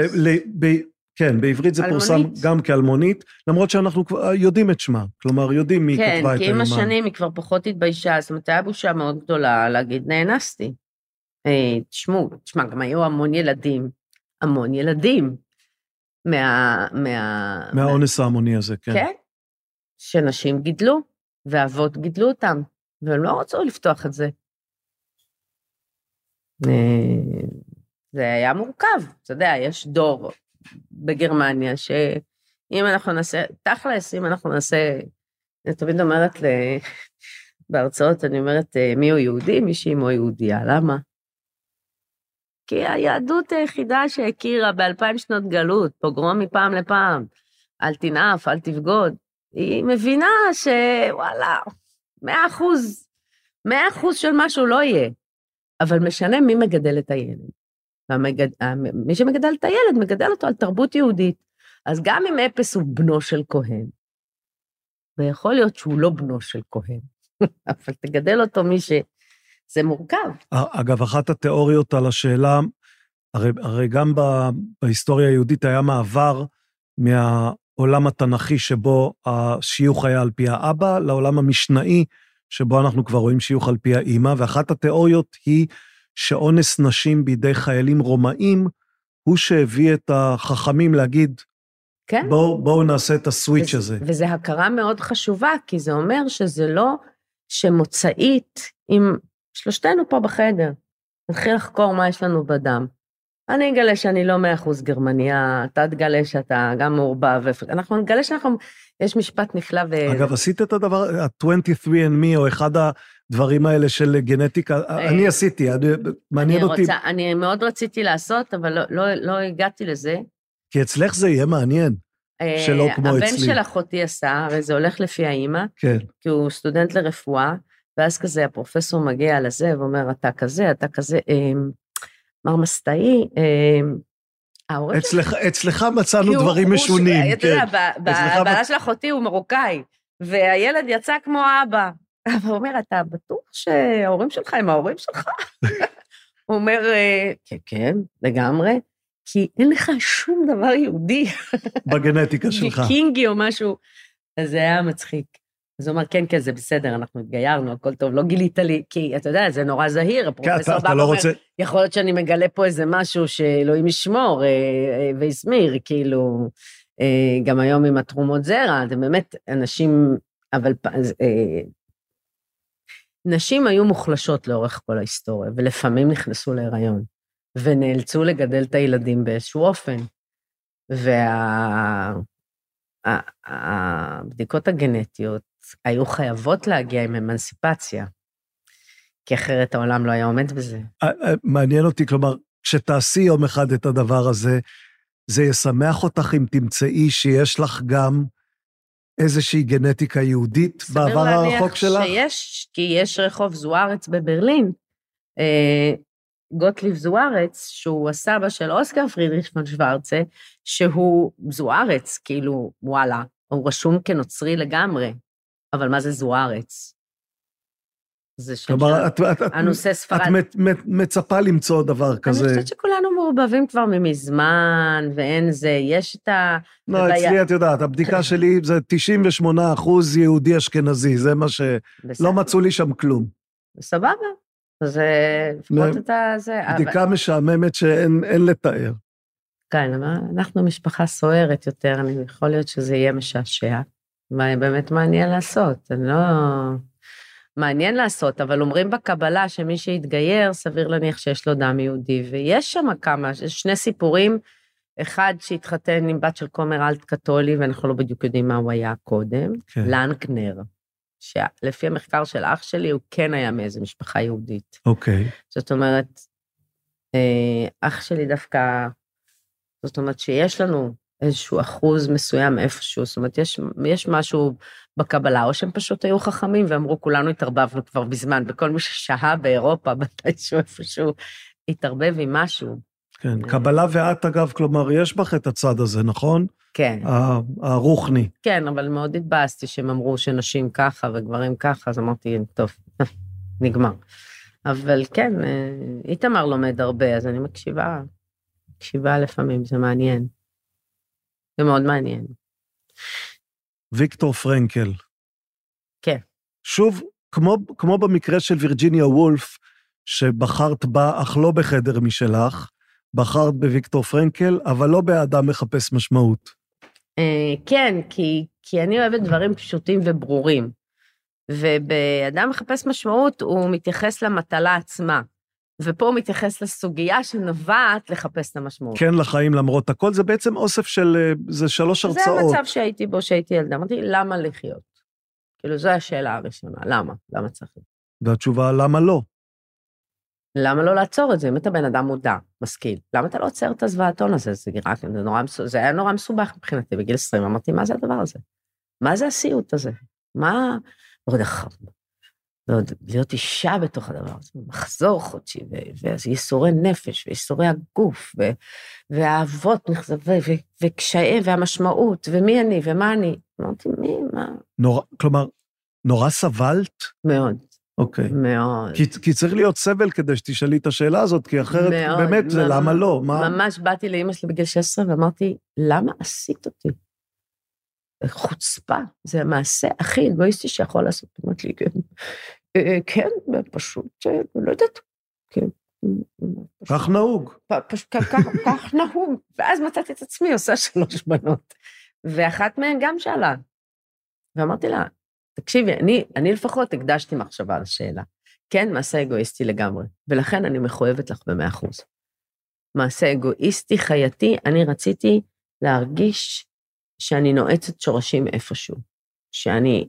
כן, בעברית זה פורסם אלמונית. גם כאלמונית, למרות שאנחנו כבר יודעים את שמה, כלומר יודעים מי כן, כתבה את כי עם היומן. השנים היא כבר פחות התביישה, זאת אומרת, היה בושה מאוד גדולה להגיד, נאנסתי. אה, תשמעו, תשמע, גם היו המון ילדים, המון ילדים מה... מה... מהאונס ההמוני הזה, כן. כן, שנשים גידלו, ואבות גידלו אותם, והם לא רצו לפתוח את זה. אה, זה היה מורכב, אתה יודע, יש דור בגרמניה שאם אנחנו נעשה, תכלס, אם אנחנו נעשה, אני תמיד אומרת ל... <laughs> בהרצאות, אני אומרת, אה, מי הוא יהודי? מי שאימו יהודייה, למה? כי היהדות היחידה שהכירה באלפיים שנות גלות, פוגרום מפעם לפעם, אל תנאף, אל תבגוד, היא מבינה שוואלה, מאה אחוז, מאה אחוז של משהו לא יהיה. אבל משנה מי מגדל את הילד. והמגד... המ- מי שמגדל את הילד, מגדל אותו על תרבות יהודית. אז גם אם אפס הוא בנו של כהן, ויכול להיות שהוא לא בנו של כהן, <laughs> אבל תגדל אותו מי ש... זה מורכב. אגב, אחת התיאוריות על השאלה, הרי, הרי גם בהיסטוריה היהודית היה מעבר מהעולם התנ"כי שבו השיוך היה על פי האבא, לעולם המשנאי, שבו אנחנו כבר רואים שיוך על פי האימא, ואחת התיאוריות היא שאונס נשים בידי חיילים רומאים, הוא שהביא את החכמים להגיד, כן? בואו בוא נעשה את הסוויץ' וזה- הזה. וזו הכרה מאוד חשובה, כי זה אומר שזה לא שמוצאית, אם שלושתנו פה בחדר, נתחיל לחקור מה יש לנו בדם. אני אגלה שאני לא מאה אחוז גרמניה, אתה תגלה שאתה גם מעורבב, אנחנו נגלה שאנחנו, יש משפט נפלא ו... אגב, עשית את הדבר, ה-23andMe, או אחד הדברים האלה של גנטיקה, אני עשיתי, אני- מעניין אני אותי, רוצה, אני מאוד רציתי לעשות, אבל לא, לא, לא הגעתי לזה. כי אצלך זה יהיה מעניין. שלא אה, כמו הבן אצלי. של אחותי עשה, הרי זה הולך לפי האימא, כן. כי הוא סטודנט לרפואה, ואז כזה הפרופסור מגיע לזה ואומר, אתה כזה, אתה כזה, אמ, מר מסטאי, ההורים שלך... אצלך, אצלך מצאנו דברים הוא- משונים, אתה כן. יודע, ב- ב- אצלך הבעלה מצ- של אחותי הוא מרוקאי, והילד יצא כמו אבא. אבל הוא אומר, אתה בטוח שההורים שלך הם ההורים שלך? <laughs> הוא אומר, "אה, כן, כן, לגמרי, כי אין לך שום דבר יהודי. <laughs> בגנטיקה שלך. ויקינגי או משהו. אז זה היה מצחיק. אז הוא אמר, כן, כן, זה בסדר, אנחנו התגיירנו, הכל טוב, לא גילית לי, כי אתה יודע, זה נורא זהיר, כן, הפרופסור בא לא ואומר. יכול להיות שאני מגלה פה איזה משהו שאלוהים ישמור אה, אה, ויסמיר, כאילו, גם היום עם התרומות זרע, זה באמת אנשים, אבל נשים היו מוחלשות לאורך כל ההיסטוריה, ולפעמים נכנסו להיריון, ונאלצו לגדל את הילדים באיזשהו אופן. והבדיקות הגנטיות היו חייבות להגיע עם אמנסיפציה, כי אחרת העולם לא היה עומד בזה. מעניין אותי, כלומר, כשתעשי יום אחד את הדבר הזה, זה ישמח אותך אם תמצאי שיש לך גם איזושהי גנטיקה יהודית בעבר הרחוק שלך? סביר להניח שיש, כי יש רחוב זוארץ בברלין, אה, גוטליב זוארץ, שהוא הסבא של אוסקר פרידריך פון שוורצה, שהוא זוארץ, כאילו, וואלה, הוא רשום כנוצרי לגמרי, אבל מה זה זוארץ? זה שם כלומר, של את, את, אנוסי ספרד. את מצ- מצ- מצפה למצוא דבר כזה. אני חושבת שכולנו מעורבבים כבר ממזמן, ואין זה, יש את ה... לא, ובעיה- אצלי, את יודעת, הבדיקה <laughs> שלי זה 98 אחוז יהודי אשכנזי, זה מה ש... בסדר, לא מצאו לי שם כלום. סבבה. זה לפחות את ה... זה... בדיקה משעממת שאין אין לתאר. כן, אבל אנחנו משפחה סוערת יותר, אני יכול להיות שזה יהיה משעשע. באמת מעניין לעשות, אני לא... מעניין לעשות, אבל אומרים בקבלה שמי שהתגייר, סביר להניח שיש לו דם יהודי, ויש שם כמה, שני סיפורים, אחד שהתחתן עם בת של כומר אלט קתולי, ואנחנו לא בדיוק יודעים מה הוא היה קודם, כן. לנקנר, שלפי המחקר של אח שלי, הוא כן היה מאיזה משפחה יהודית. אוקיי. זאת אומרת, אה, אח שלי דווקא, זאת אומרת שיש לנו איזשהו אחוז מסוים איפשהו, זאת אומרת, יש, יש משהו בקבלה, או שהם פשוט היו חכמים ואמרו, כולנו התערבבנו כבר בזמן, וכל מי ששהה באירופה, <laughs> מתישהו איפשהו, התערבב עם משהו. כן, קבלה ואת, אגב, כלומר, יש בך את הצד הזה, נכון? כן, הרוחני. כן, אבל מאוד התבאסתי שהם אמרו שנשים ככה וגברים ככה, אז אמרתי, טוב, <laughs> נגמר. אבל כן, אה, איתמר לומד הרבה, אז אני מקשיבה, מקשיבה לפעמים, זה מעניין. זה מאוד מעניין. ויקטור פרנקל. כן. שוב, כמו, כמו במקרה של וירג'יניה וולף, שבחרת בה, אך לא בחדר משלך, בחרת בוויקטור פרנקל, אבל לא באדם מחפש משמעות. אה, כן, כי, כי אני אוהבת דברים פשוטים וברורים. ובאדם מחפש משמעות, הוא מתייחס למטלה עצמה. ופה הוא מתייחס לסוגיה שנובעת לחפש את המשמעות. כן לחיים למרות הכל, זה בעצם אוסף של, אה, זה שלוש זה הרצאות. המצב שהייתי בו כשהייתי ילדה. אמרתי, למה לחיות? כאילו, זו השאלה הראשונה, למה? למה צריך? והתשובה, למה לא? למה לא לעצור את זה? אם אתה בן אדם מודע, משכיל, למה אתה לא עוצר את הזוועתון הזה? זה, רק, זה, נורא, זה היה נורא מסובך מבחינתי בגיל 20, אמרתי, מה זה הדבר הזה? מה זה הסיוט הזה? מה... יודע, להיות אישה בתוך הדבר הזה, מחזור חודשי, וייסורי נפש, וייסורי הגוף, ו- והאהבות נכזבי, וקשיים, והמשמעות, ומי אני, ומה אני. אמרתי, מי, מה? נורא, כלומר, נורא סבלת? מאוד, אוקיי. מאוד. כי, כי צריך להיות סבל כדי שתשאלי את השאלה הזאת, כי אחרת מאוד, באמת זה ממש- למה לא? מה? ממש באתי לאימא שלי בגיל 16 ואמרתי, למה עשית אותי? חוצפה, זה המעשה הכי אגואיסטי שיכול לעשות. אמרתי לי, כן, "אה, כן, פשוט, אה, לא יודעת, כן. כך נהוג. כך נהוג. ואז מצאתי את עצמי עושה <laughs> שלוש בנות. ואחת מהן גם שאלה. ואמרתי לה, תקשיבי, אני, אני לפחות הקדשתי מחשבה לשאלה. כן, מעשה אגואיסטי לגמרי, ולכן אני מחויבת לך במאה אחוז. מעשה אגואיסטי, חייתי, אני רציתי להרגיש שאני נועצת שורשים איפשהו. שאני,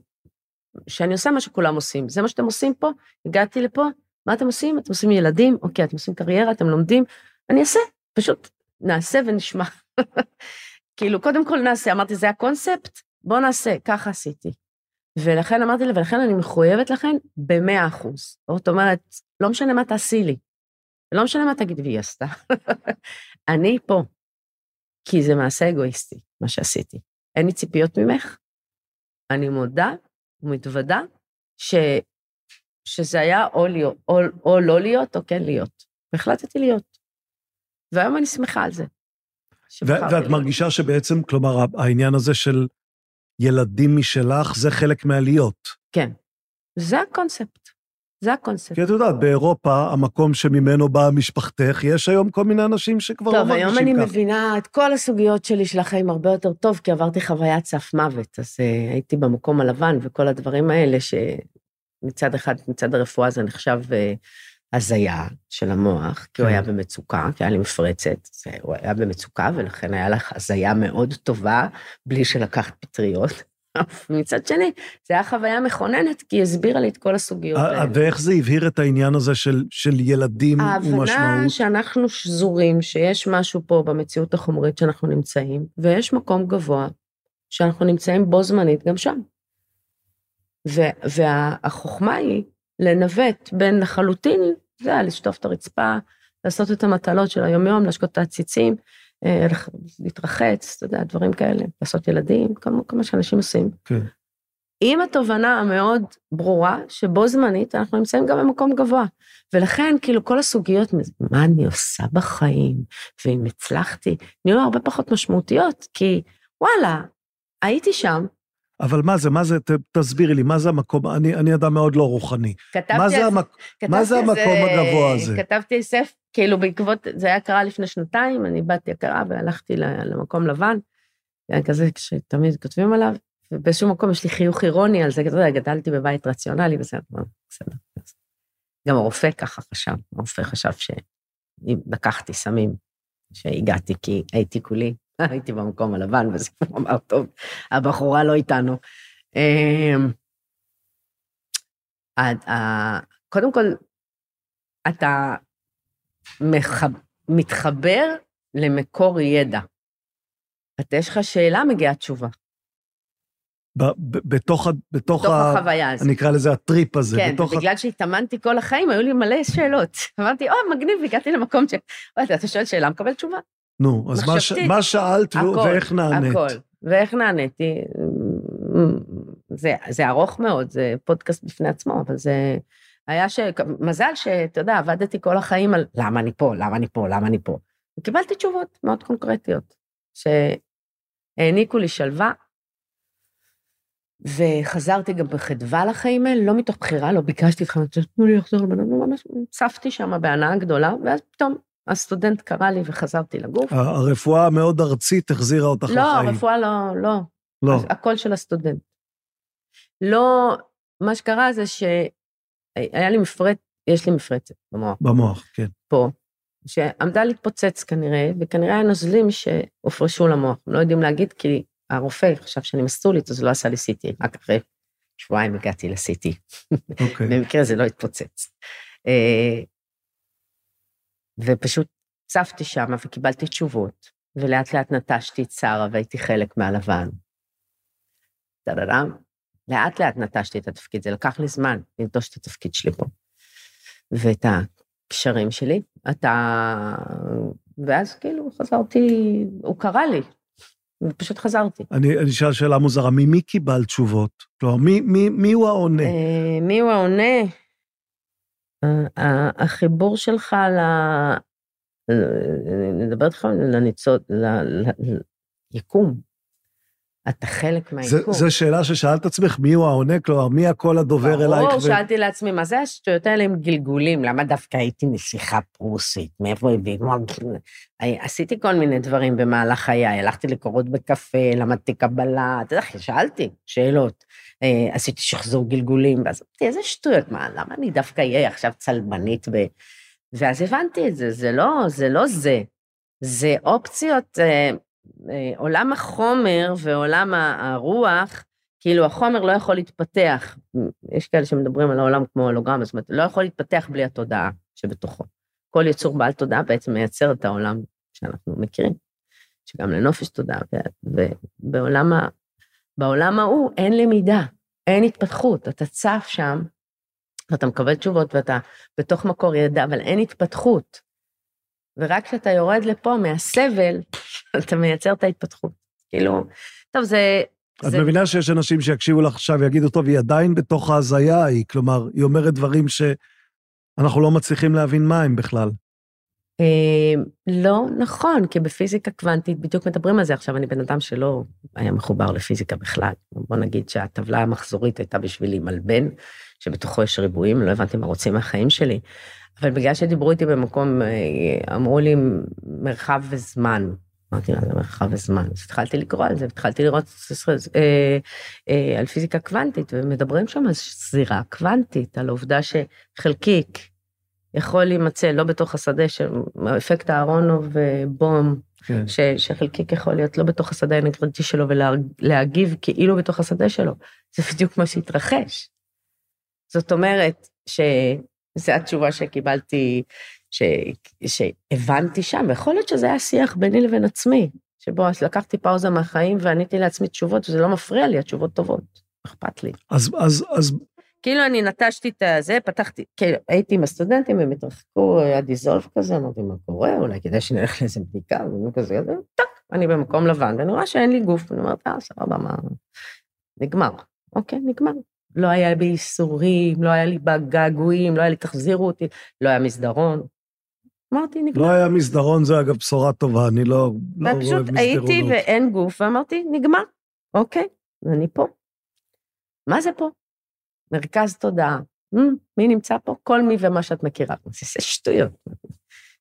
שאני עושה מה שכולם עושים. זה מה שאתם עושים פה, הגעתי לפה, מה אתם עושים? אתם עושים ילדים? אוקיי, אתם עושים קריירה, אתם לומדים? אני אעשה, פשוט נעשה ונשמע. <laughs> כאילו, קודם כל נעשה, אמרתי, זה הקונספט? בוא נעשה, ככה עשיתי. ולכן אמרתי לה, ולכן אני מחויבת לכן במאה אחוז. זאת אומרת, לא משנה מה תעשי לי, לא משנה מה תגידי, והיא עשתה. <laughs> אני פה, כי זה מעשה אגואיסטי, מה שעשיתי. אין לי ציפיות ממך. אני מודה ומתוודה ש, שזה היה או, להיות, או, או לא להיות או כן להיות. והחלטתי להיות. והיום אני שמחה על זה. ואת להיות. מרגישה שבעצם, כלומר, העניין הזה של ילדים משלך, זה חלק מהעליות. כן. זה הקונספט. זה הקונספט. כי את יודעת, באירופה, המקום שממנו באה משפחתך, יש היום כל מיני אנשים שכבר לא טוב, מרגישים היום ככה. אני מבינה את כל הסוגיות שלי של החיים הרבה יותר טוב, כי עברתי חוויית סף מוות, אז uh, הייתי במקום הלבן וכל הדברים האלה, שמצד אחד, מצד הרפואה זה נחשב uh, הזיה של המוח, כי הוא כן. היה במצוקה, כי היה לי מפרצת, זה, הוא היה במצוקה, ולכן היה לך הזיה מאוד טובה, בלי שלקחת פטריות. מצד שני, זו הייתה חוויה מכוננת, כי היא הסבירה לי את כל הסוגיות אה, האלה. ואיך זה הבהיר את העניין הזה של, של ילדים ההבנה ומשמעות? שאנחנו שזורים, שיש משהו פה במציאות החומרית שאנחנו נמצאים, ויש מקום גבוה שאנחנו נמצאים בו זמנית גם שם. ו- והחוכמה היא לנווט בין לחלוטין, זה היה לשטוף את הרצפה, לעשות את המטלות של היומיום, להשקות את העציצים, להתרחץ, אתה יודע, דברים כאלה, לעשות ילדים, כל כל מה שאנשים עושים. כן. עם התובנה המאוד ברורה, שבו זמנית אנחנו נמצאים גם במקום גבוה. ולכן, כאילו, כל הסוגיות, מה אני עושה בחיים, ואם הצלחתי, נהיו הרבה פחות משמעותיות, כי וואלה, הייתי שם, אבל מה זה, מה זה, ת, תסבירי לי, מה זה המקום, אני, אני אדם מאוד לא רוחני. כתבתי מה זה, על המק... מה זה המקום הגבוה הזה? כתבתי ספר, כאילו בעקבות, זה היה קרה לפני שנתיים, אני באתי הכרה והלכתי למקום לבן, זה היה כזה שתמיד כותבים עליו, ובאיזשהו מקום יש לי חיוך אירוני על זה, אתה יודע, גדלתי בבית רציונלי וזה, אבל בסדר. גם הרופא ככה חשב, הרופא חשב שאם לקחתי סמים, שהגעתי כי הייתי כולי, הייתי במקום הלבן, הוא אמר, טוב, הבחורה לא איתנו. אמ, ה- ה- קודם כל, אתה מתחבר למקור ידע. אתה, יש לך שאלה, מגיעה תשובה. בתוך, ה, בתוך, בתוך ה... החוויה הזאת. אני אקרא לזה הטריפ הזה. כן, בתוך ה... ובגלל שהתאמנתי כל החיים, היו לי מלא שאלות. אמרתי, או, מגניב, הגעתי למקום ש... אתה שואל שאלה, מקבל תשובה. נו, אז מה, ש... מה שאלת. הכל, ואיך נענית? הכל. ואיך נעניתי? זה, זה ארוך מאוד, זה פודקאסט בפני עצמו, אבל זה היה ש... מזל שאתה יודע, עבדתי כל החיים על למה אני פה, למה אני פה, למה אני פה. וקיבלתי תשובות מאוד קונקרטיות, שהעניקו לי שלווה, וחזרתי גם בחדווה לחיים האלה, לא מתוך בחירה, לא ביקשתי לך, תנו לי לחזור לבנות, ממש צפתי שם בהנאה גדולה, ואז פתאום הסטודנט קרא לי וחזרתי לגוף. הרפואה המאוד ארצית החזירה אותך לא, לחיים. הרפואה לא, לא, לא. הכל של הסטודנט. לא, מה שקרה זה שהיה לי מפרט, יש לי מפרצת במוח, במוח, כן. פה, שעמדה להתפוצץ כנראה, וכנראה היה נוזלים שהופרשו למוח. הם לא יודעים להגיד, כי הרופא חשב שאני מסטולית, אז לא עשה לי CT. רק אחרי שבועיים הגעתי ל-CT. אוקיי. במקרה זה לא התפוצץ. ופשוט צפתי שם וקיבלתי תשובות, ולאט לאט נטשתי את שרה והייתי חלק מהלבן. טה-דה-דם. לאט לאט נטשתי את התפקיד, זה לקח לי זמן לנטוש את התפקיד שלי פה. ואת הקשרים שלי, אתה... ואז כאילו חזרתי, הוא קרא לי, ופשוט חזרתי. אני, אני אשאל שאלה מוזרה, ממי קיבלת תשובות? כלומר, מי, מי, מי הוא העונה? אה, מי הוא העונה? אה, החיבור שלך ל... ל- נדבר איתך לניצוד, ל- ל- ליקום. אתה חלק זה, מהיקום. זה שאלה ששאלת את עצמך, מי הוא העונה? כלומר, מי הקול הדובר אלייך? ברור, ו- שאלתי לעצמי, מה זה השטויות האלה עם גלגולים? למה דווקא הייתי נסיכה פרוסית? מאיפה הביאו? עשיתי כל מיני דברים במהלך חיי, הלכתי לקורות בקפה, למדתי קבלה, אתה יודע, שאלתי שאלות. אה, עשיתי שחזור גלגולים, ואז אמרתי, איזה שטויות, מה, למה אני דווקא אהיה עכשיו צלבנית ב... ואז הבנתי את זה, זה לא זה. לא זה. זה אופציות, אה, עולם החומר ועולם הרוח, כאילו החומר לא יכול להתפתח. יש כאלה שמדברים על העולם כמו הולוגרמה, זאת אומרת, לא יכול להתפתח בלי התודעה שבתוכו. כל יצור בעל תודעה בעצם מייצר את העולם שאנחנו מכירים, שגם לנופש תודעה, ובעולם ה... בעולם ההוא אין למידה, אין התפתחות, אתה צף שם, ואתה מקבל תשובות ואתה בתוך מקור ידע, אבל אין התפתחות. ורק כשאתה יורד לפה מהסבל, <laughs> אתה מייצר את ההתפתחות. כאילו, טוב, זה... את זה מבינה שיש אנשים שיקשיבו לך עכשיו ויגידו, טוב, היא עדיין בתוך ההזיה ההיא, כלומר, היא אומרת דברים שאנחנו לא מצליחים להבין מה הם בכלל. אה, לא נכון, כי בפיזיקה קוונטית בדיוק מדברים על זה. עכשיו, אני בן אדם שלא היה מחובר לפיזיקה בכלל. בוא נגיד שהטבלה המחזורית הייתה בשבילי מלבן, שבתוכו יש ריבועים, לא הבנתי מה רוצים מהחיים שלי. אבל בגלל שדיברו איתי במקום, אה, אמרו לי מרחב וזמן. אמרתי, מה זה מרחב וזמן? אז התחלתי לקרוא על זה, התחלתי לראות אה, אה, על פיזיקה קוונטית, ומדברים שם על זירה קוונטית, על העובדה שחלקיק יכול להימצא לא בתוך השדה של אפקט אהרונוב ובום, כן. ש, שחלקיק יכול להיות לא בתוך השדה האנרגטי שלו ולהגיב כאילו בתוך השדה שלו. זה בדיוק מה שהתרחש. זאת אומרת, שזו התשובה שקיבלתי, ש, שהבנתי שם, ויכול להיות שזה היה שיח ביני לבין עצמי, שבו אז לקחתי פאוזה מהחיים ועניתי לעצמי תשובות, וזה לא מפריע לי, התשובות טובות, אכפת לי. אז, אז, אז... כאילו אני נטשתי את הזה, פתחתי, כאילו הייתי עם הסטודנטים, הם התרחקו, היה דיזולף כזה, אמרתי, מה קורה? אולי כדאי שנלך לאיזה בדיקה, וכזה, טק, אני במקום לבן, ואני רואה שאין לי גוף, ואני אומרת, אה, סבבה, מה... נגמר. אוקיי, נגמר. לא היה בי ייסורים, לא היה לי בגעגועים, לא היה לי תחזירו אותי, לא היה מסדרון. אמרתי, נגמר. לא היה מסדרון, זה אגב בשורה טובה, אני לא, לא רואה מסדרונות. ופשוט הייתי ואין גוף, ואמרתי, נגמר, אוקיי, אני פה. מה זה פה? מרכז תודעה. Mm, מי נמצא פה? כל מי ומה שאת מכירה. זה שטויות.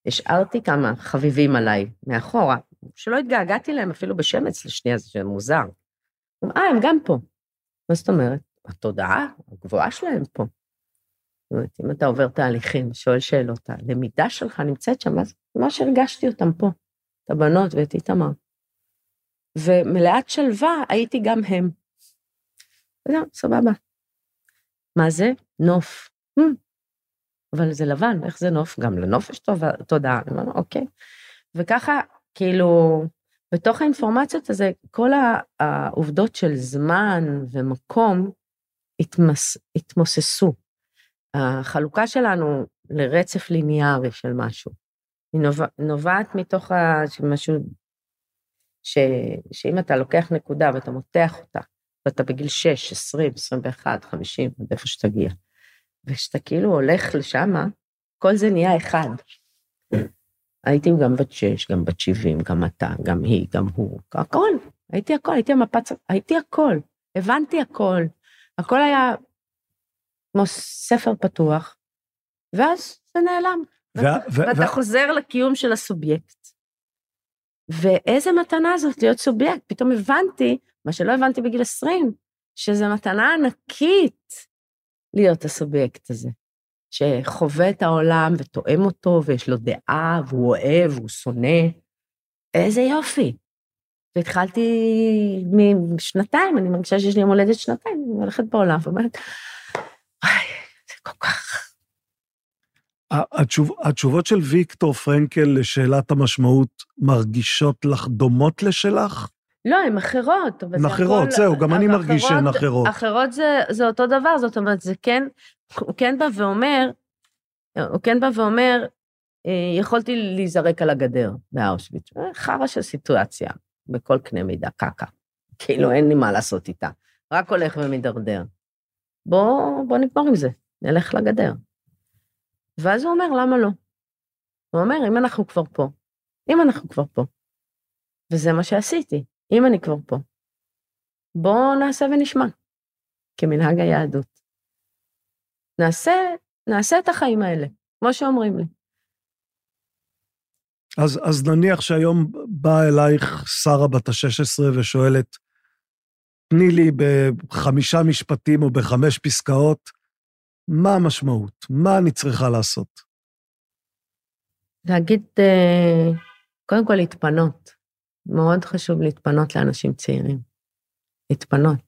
השארתי כמה חביבים עליי מאחורה, שלא התגעגעתי להם אפילו בשמץ לשנייה, זה מוזר. אה, הם גם פה. מה זאת אומרת? התודעה הגבוהה שלהם פה. זאת אומרת, אם אתה עובר תהליכים, שואל שאלות, הלמידה שלך נמצאת שם, אז מה שהרגשתי אותם פה, את הבנות ואת איתמר. ומלאת שלווה הייתי גם הם. וזהו, סבבה. מה זה? נוף. Hmm. אבל זה לבן, איך זה נוף? גם לנוף יש תודעה. אוקיי. וככה, כאילו, בתוך האינפורמציות הזה, כל העובדות של זמן ומקום התמס, התמוססו. החלוקה שלנו לרצף ליניארי של משהו, היא נובע, נובעת מתוך משהו ש, שאם אתה לוקח נקודה ואתה מותח אותה, ואתה בגיל 6, 20, 21, 50, עד איפה שתגיע, וכשאתה כאילו הולך לשם, כל זה נהיה אחד. הייתי גם בת 6, גם בת 70, גם אתה, גם היא, גם הוא, הכל. הייתי הכל, הייתי המפץ, הייתי הכל. הבנתי הכל. הכל היה כמו ספר פתוח, ואז זה נעלם. ואתה חוזר לקיום של הסובייקט. ואיזה מתנה זאת להיות סובייקט. פתאום הבנתי, מה שלא הבנתי בגיל 20, שזו מתנה ענקית להיות הסובייקט הזה, שחווה את העולם ותואם אותו, ויש לו דעה, והוא אוהב, והוא שונא. איזה יופי. והתחלתי משנתיים, אני מרגישה שיש לי יום הולדת שנתיים, אני הולכת בעולם ואומרת, וואי, זה כל כך... התשוב, התשובות של ויקטור פרנקל לשאלת המשמעות מרגישות לך דומות לשלך? לא, הן אחרות, הכל... אחרות, זהו, גם אני מרגיש שהן אחרות. אחרות זה, זה אותו דבר, זאת אומרת, זה כן, הוא כן בא ואומר, הוא כן בא ואומר, אה, יכולתי להיזרק על הגדר באושוויץ. חרא של סיטואציה, בכל קנה מידה, קקה. כאילו, אין לי מה לעשות איתה. רק הולך ומידרדר. בוא, בוא נגמור עם זה, נלך לגדר. ואז הוא אומר, למה לא? הוא אומר, אם אנחנו כבר פה, אם אנחנו כבר פה, וזה מה שעשיתי, אם אני כבר פה, בואו נעשה ונשמע, כמנהג היהדות. נעשה, נעשה את החיים האלה, כמו שאומרים לי. אז, אז נניח שהיום באה אלייך שרה בת ה-16 ושואלת, תני לי בחמישה משפטים או בחמש פסקאות, מה המשמעות? מה אני צריכה לעשות? להגיד, אה, קודם כל להתפנות. מאוד חשוב להתפנות לאנשים צעירים. להתפנות.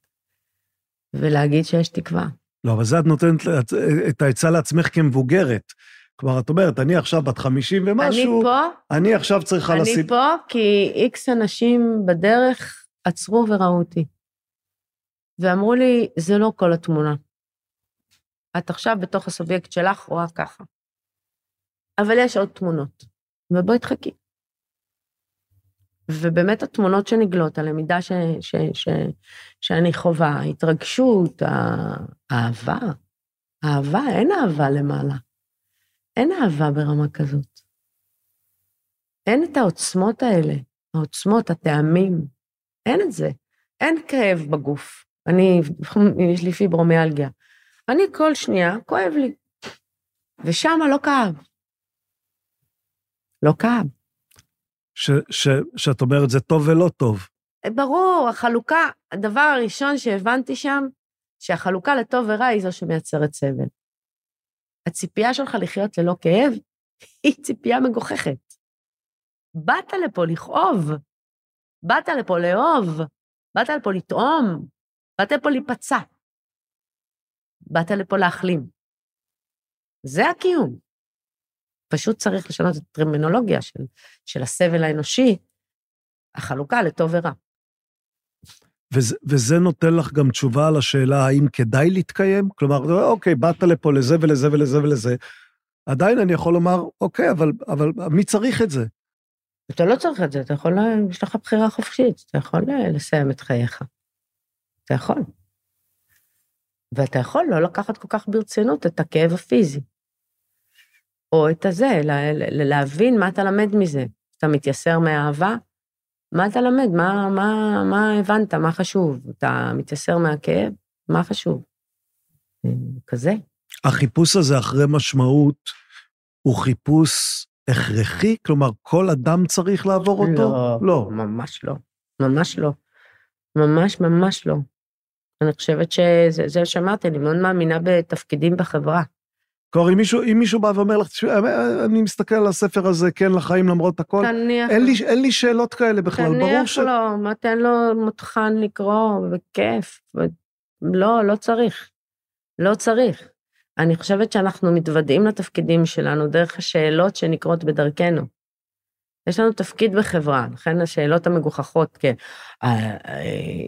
ולהגיד שיש תקווה. לא, אבל זה את נותנת את העצה לעצמך כמבוגרת. כלומר, את אומרת, אני עכשיו בת 50 ומשהו, אני פה, אני עכשיו צריכה לשים... אני פה כי איקס אנשים בדרך עצרו וראו אותי. ואמרו לי, זה לא כל התמונה. את עכשיו בתוך הסובייקט שלך רואה ככה. אבל יש עוד תמונות, ובואי תחכי. ובאמת התמונות שנגלות, הלמידה ש, ש, ש, שאני חווה, התרגשות, האהבה, אהבה, אין אהבה למעלה. אין אהבה ברמה כזאת. אין את העוצמות האלה, העוצמות, הטעמים, אין את זה. אין כאב בגוף. אני, <laughs> יש לי פיברומיאלגיה. אני כל שנייה, כואב לי. ושם לא כאב. לא כאב. ש, ש, שאת אומרת זה טוב ולא טוב. ברור, החלוקה, הדבר הראשון שהבנתי שם, שהחלוקה לטוב ורע היא זו שמייצרת סבל. הציפייה שלך לחיות ללא כאב היא ציפייה מגוחכת. באת לפה לכאוב, באת לפה לאהוב, באת לפה לטעום, באת לפה להיפצע, באת לפה להחלים. זה הקיום. פשוט צריך לשנות את הטרמינולוגיה של, של הסבל האנושי, החלוקה לטוב ורע. וזה, וזה נותן לך גם תשובה על השאלה האם כדאי להתקיים? כלומר, אוקיי, באת לפה לזה ולזה ולזה ולזה, עדיין אני יכול לומר, אוקיי, אבל, אבל מי צריך את זה? אתה לא צריך את זה, אתה יכול, יש לך בחירה חופשית, אתה יכול לסיים את חייך. אתה יכול. ואתה יכול לא לקחת כל כך ברצינות את הכאב הפיזי. או את הזה, להבין מה אתה למד מזה. אתה מתייסר מהאהבה, מה אתה למד? מה, מה, מה הבנת? מה חשוב? אתה מתייסר מהכאב? מה חשוב? כזה. החיפוש הזה אחרי משמעות הוא חיפוש הכרחי? כלומר, כל אדם צריך לעבור אותו? לא, לא. ממש לא. ממש לא. ממש ממש לא. אני חושבת שזה זה שאמרתי, אני מאוד מאמינה בתפקידים בחברה. כלומר, אם מישהו, אם מישהו בא ואומר לך, אני מסתכל על הספר הזה, כן לחיים למרות הכל, תניח אין לי, אין לי שאלות כאלה בכלל, ברור ש... תניח לו, מה תן לו מותחן לקרוא, בכיף. לא, לא צריך. לא צריך. אני חושבת שאנחנו מתוודעים לתפקידים שלנו דרך השאלות שנקרות בדרכנו. יש לנו תפקיד בחברה, לכן השאלות המגוחכות, כן,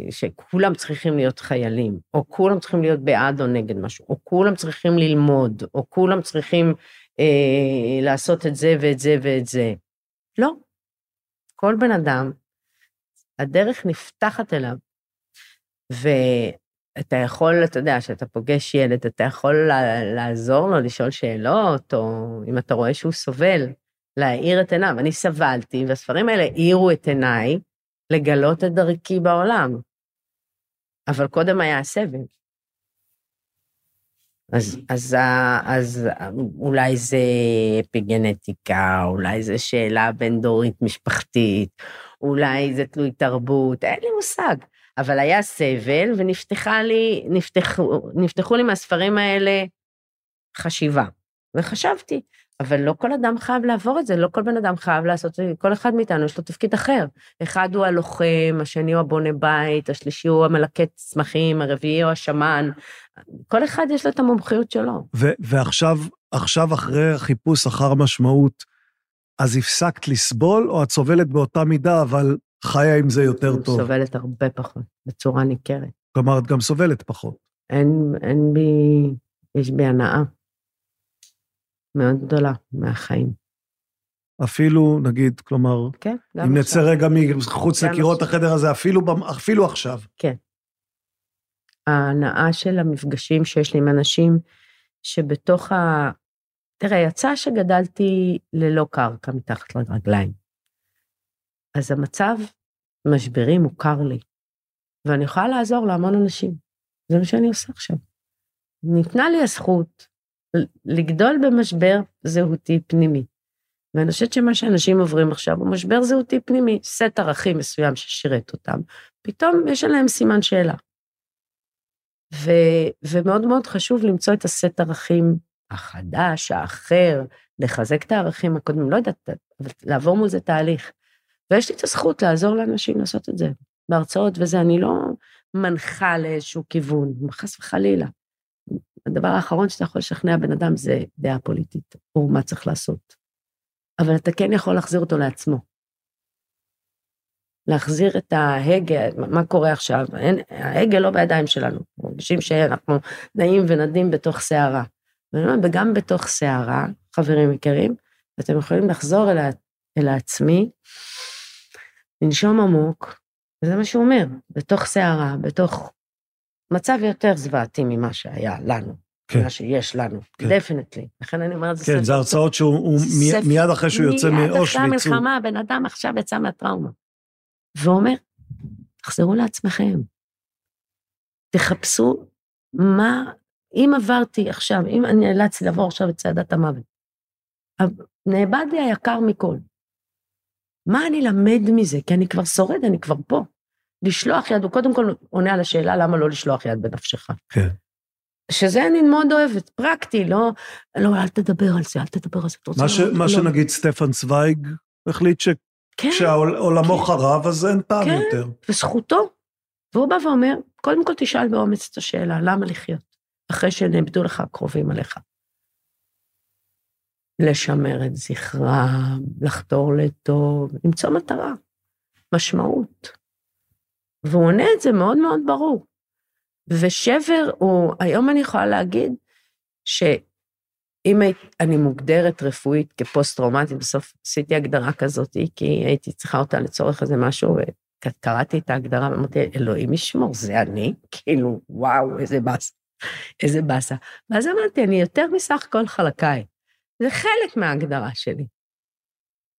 שכולם צריכים להיות חיילים, או כולם צריכים להיות בעד או נגד משהו, או כולם צריכים ללמוד, או כולם צריכים אה, לעשות את זה ואת זה ואת זה. לא. כל בן אדם, הדרך נפתחת אליו, ואתה יכול, אתה יודע, כשאתה פוגש ילד, אתה יכול לעזור לו, לשאול שאלות, או אם אתה רואה שהוא סובל, להאיר את עיניו. אני סבלתי, והספרים האלה האירו את עיניי לגלות את דרכי בעולם. אבל קודם היה הסבל. אז, אז, אז אולי זה אפיגנטיקה, אולי זה שאלה בין-דורית משפחתית, אולי זה תלוי תרבות, אין לי מושג. אבל היה סבל, ונפתחה לי, נפתחו, נפתחו לי מהספרים האלה חשיבה. וחשבתי, אבל לא כל אדם חייב לעבור את זה, לא כל בן אדם חייב לעשות את זה, כל אחד מאיתנו יש לו תפקיד אחר. אחד הוא הלוחם, השני הוא הבונה בית, השלישי הוא המלקט צמחים, הרביעי הוא השמן. כל אחד יש לו את המומחיות שלו. ו- ועכשיו, עכשיו אחרי החיפוש אחר משמעות, אז הפסקת לסבול, או את סובלת באותה מידה, אבל חיה עם זה יותר טוב? סובלת הרבה פחות, בצורה ניכרת. כלומר, את גם סובלת פחות. אין, אין בי, יש בי הנאה. מאוד גדולה מהחיים. אפילו, נגיד, כלומר, כן, גם אם נצא רגע מחוץ לקירות החדר הזה, אפילו, אפילו עכשיו. כן. ההנאה של המפגשים שיש לי עם אנשים שבתוך ה... תראה, יצא שגדלתי ללא קרקע מתחת לרגליים. אז המצב משברי מוכר לי, ואני יכולה לעזור להמון אנשים. זה מה שאני עושה עכשיו. ניתנה לי הזכות לגדול במשבר זהותי פנימי. ואני חושבת שמה שאנשים עוברים עכשיו הוא משבר זהותי פנימי, סט ערכים מסוים ששירת אותם, פתאום יש עליהם סימן שאלה. ו, ומאוד מאוד חשוב למצוא את הסט ערכים החדש, האחר, לחזק את הערכים הקודמים, לא יודעת, אבל לעבור מול זה תהליך. ויש לי את הזכות לעזור לאנשים לעשות את זה. בהרצאות וזה, אני לא מנחה לאיזשהו כיוון, חס וחלילה. הדבר האחרון שאתה יכול לשכנע בן אדם זה דעה פוליטית, או מה צריך לעשות. אבל אתה כן יכול להחזיר אותו לעצמו. להחזיר את ההגה, מה קורה עכשיו? אין, ההגה לא בידיים שלנו. מרגישים שאנחנו נעים ונדים בתוך סערה. וגם בתוך סערה, חברים יקרים, אתם יכולים לחזור אל, אל העצמי, לנשום עמוק, וזה מה שהוא אומר, בתוך סערה, בתוך מצב יותר זוועתי ממה שהיה לנו. כן. מה שיש לנו, כן. דפנטלי. לכן אני אומרת, זה כן, זה הרצאות שהוא הוא מי- ספר- מיד אחרי שהוא יוצא מיד אחרי מאושוויץ. המלחמה, הבן אדם עכשיו יצא מהטראומה. ואומר, תחזרו לעצמכם. תחפשו מה, אם עברתי עכשיו, אם אני נאלצתי לעבור עכשיו את צעדת המוות, נאבד לי היקר מכל. מה אני למד מזה? כי אני כבר שורד, אני כבר פה. לשלוח יד, הוא קודם כל עונה על השאלה למה לא לשלוח יד בנפשך. כן. שזה אני מאוד אוהבת, פרקטי, לא, לא, אל תדבר על זה, אל תדבר על זה. מה ש- למות? מה לא. שנגיד סטפן צוויג החליט כן, שכשעולמו כן. חרב, אז אין טעם כן. יותר. וזכותו. והוא בא ואומר, קודם כל תשאל באומץ את השאלה, למה לחיות? אחרי שנאבדו לך הקרובים עליך. לשמר את זכרם, לחתור לטוב, למצוא מטרה, משמעות. והוא עונה את זה מאוד מאוד ברור. ושבר הוא, היום אני יכולה להגיד שאם אני מוגדרת רפואית כפוסט-טראומטית, בסוף עשיתי הגדרה כזאת, כי הייתי צריכה אותה לצורך איזה משהו, וקראתי את ההגדרה ואמרתי, אלוהים ישמור, זה אני? כאילו, וואו, איזה באסה, איזה באסה. ואז אמרתי, אני יותר מסך כל חלקיי. זה חלק מההגדרה שלי.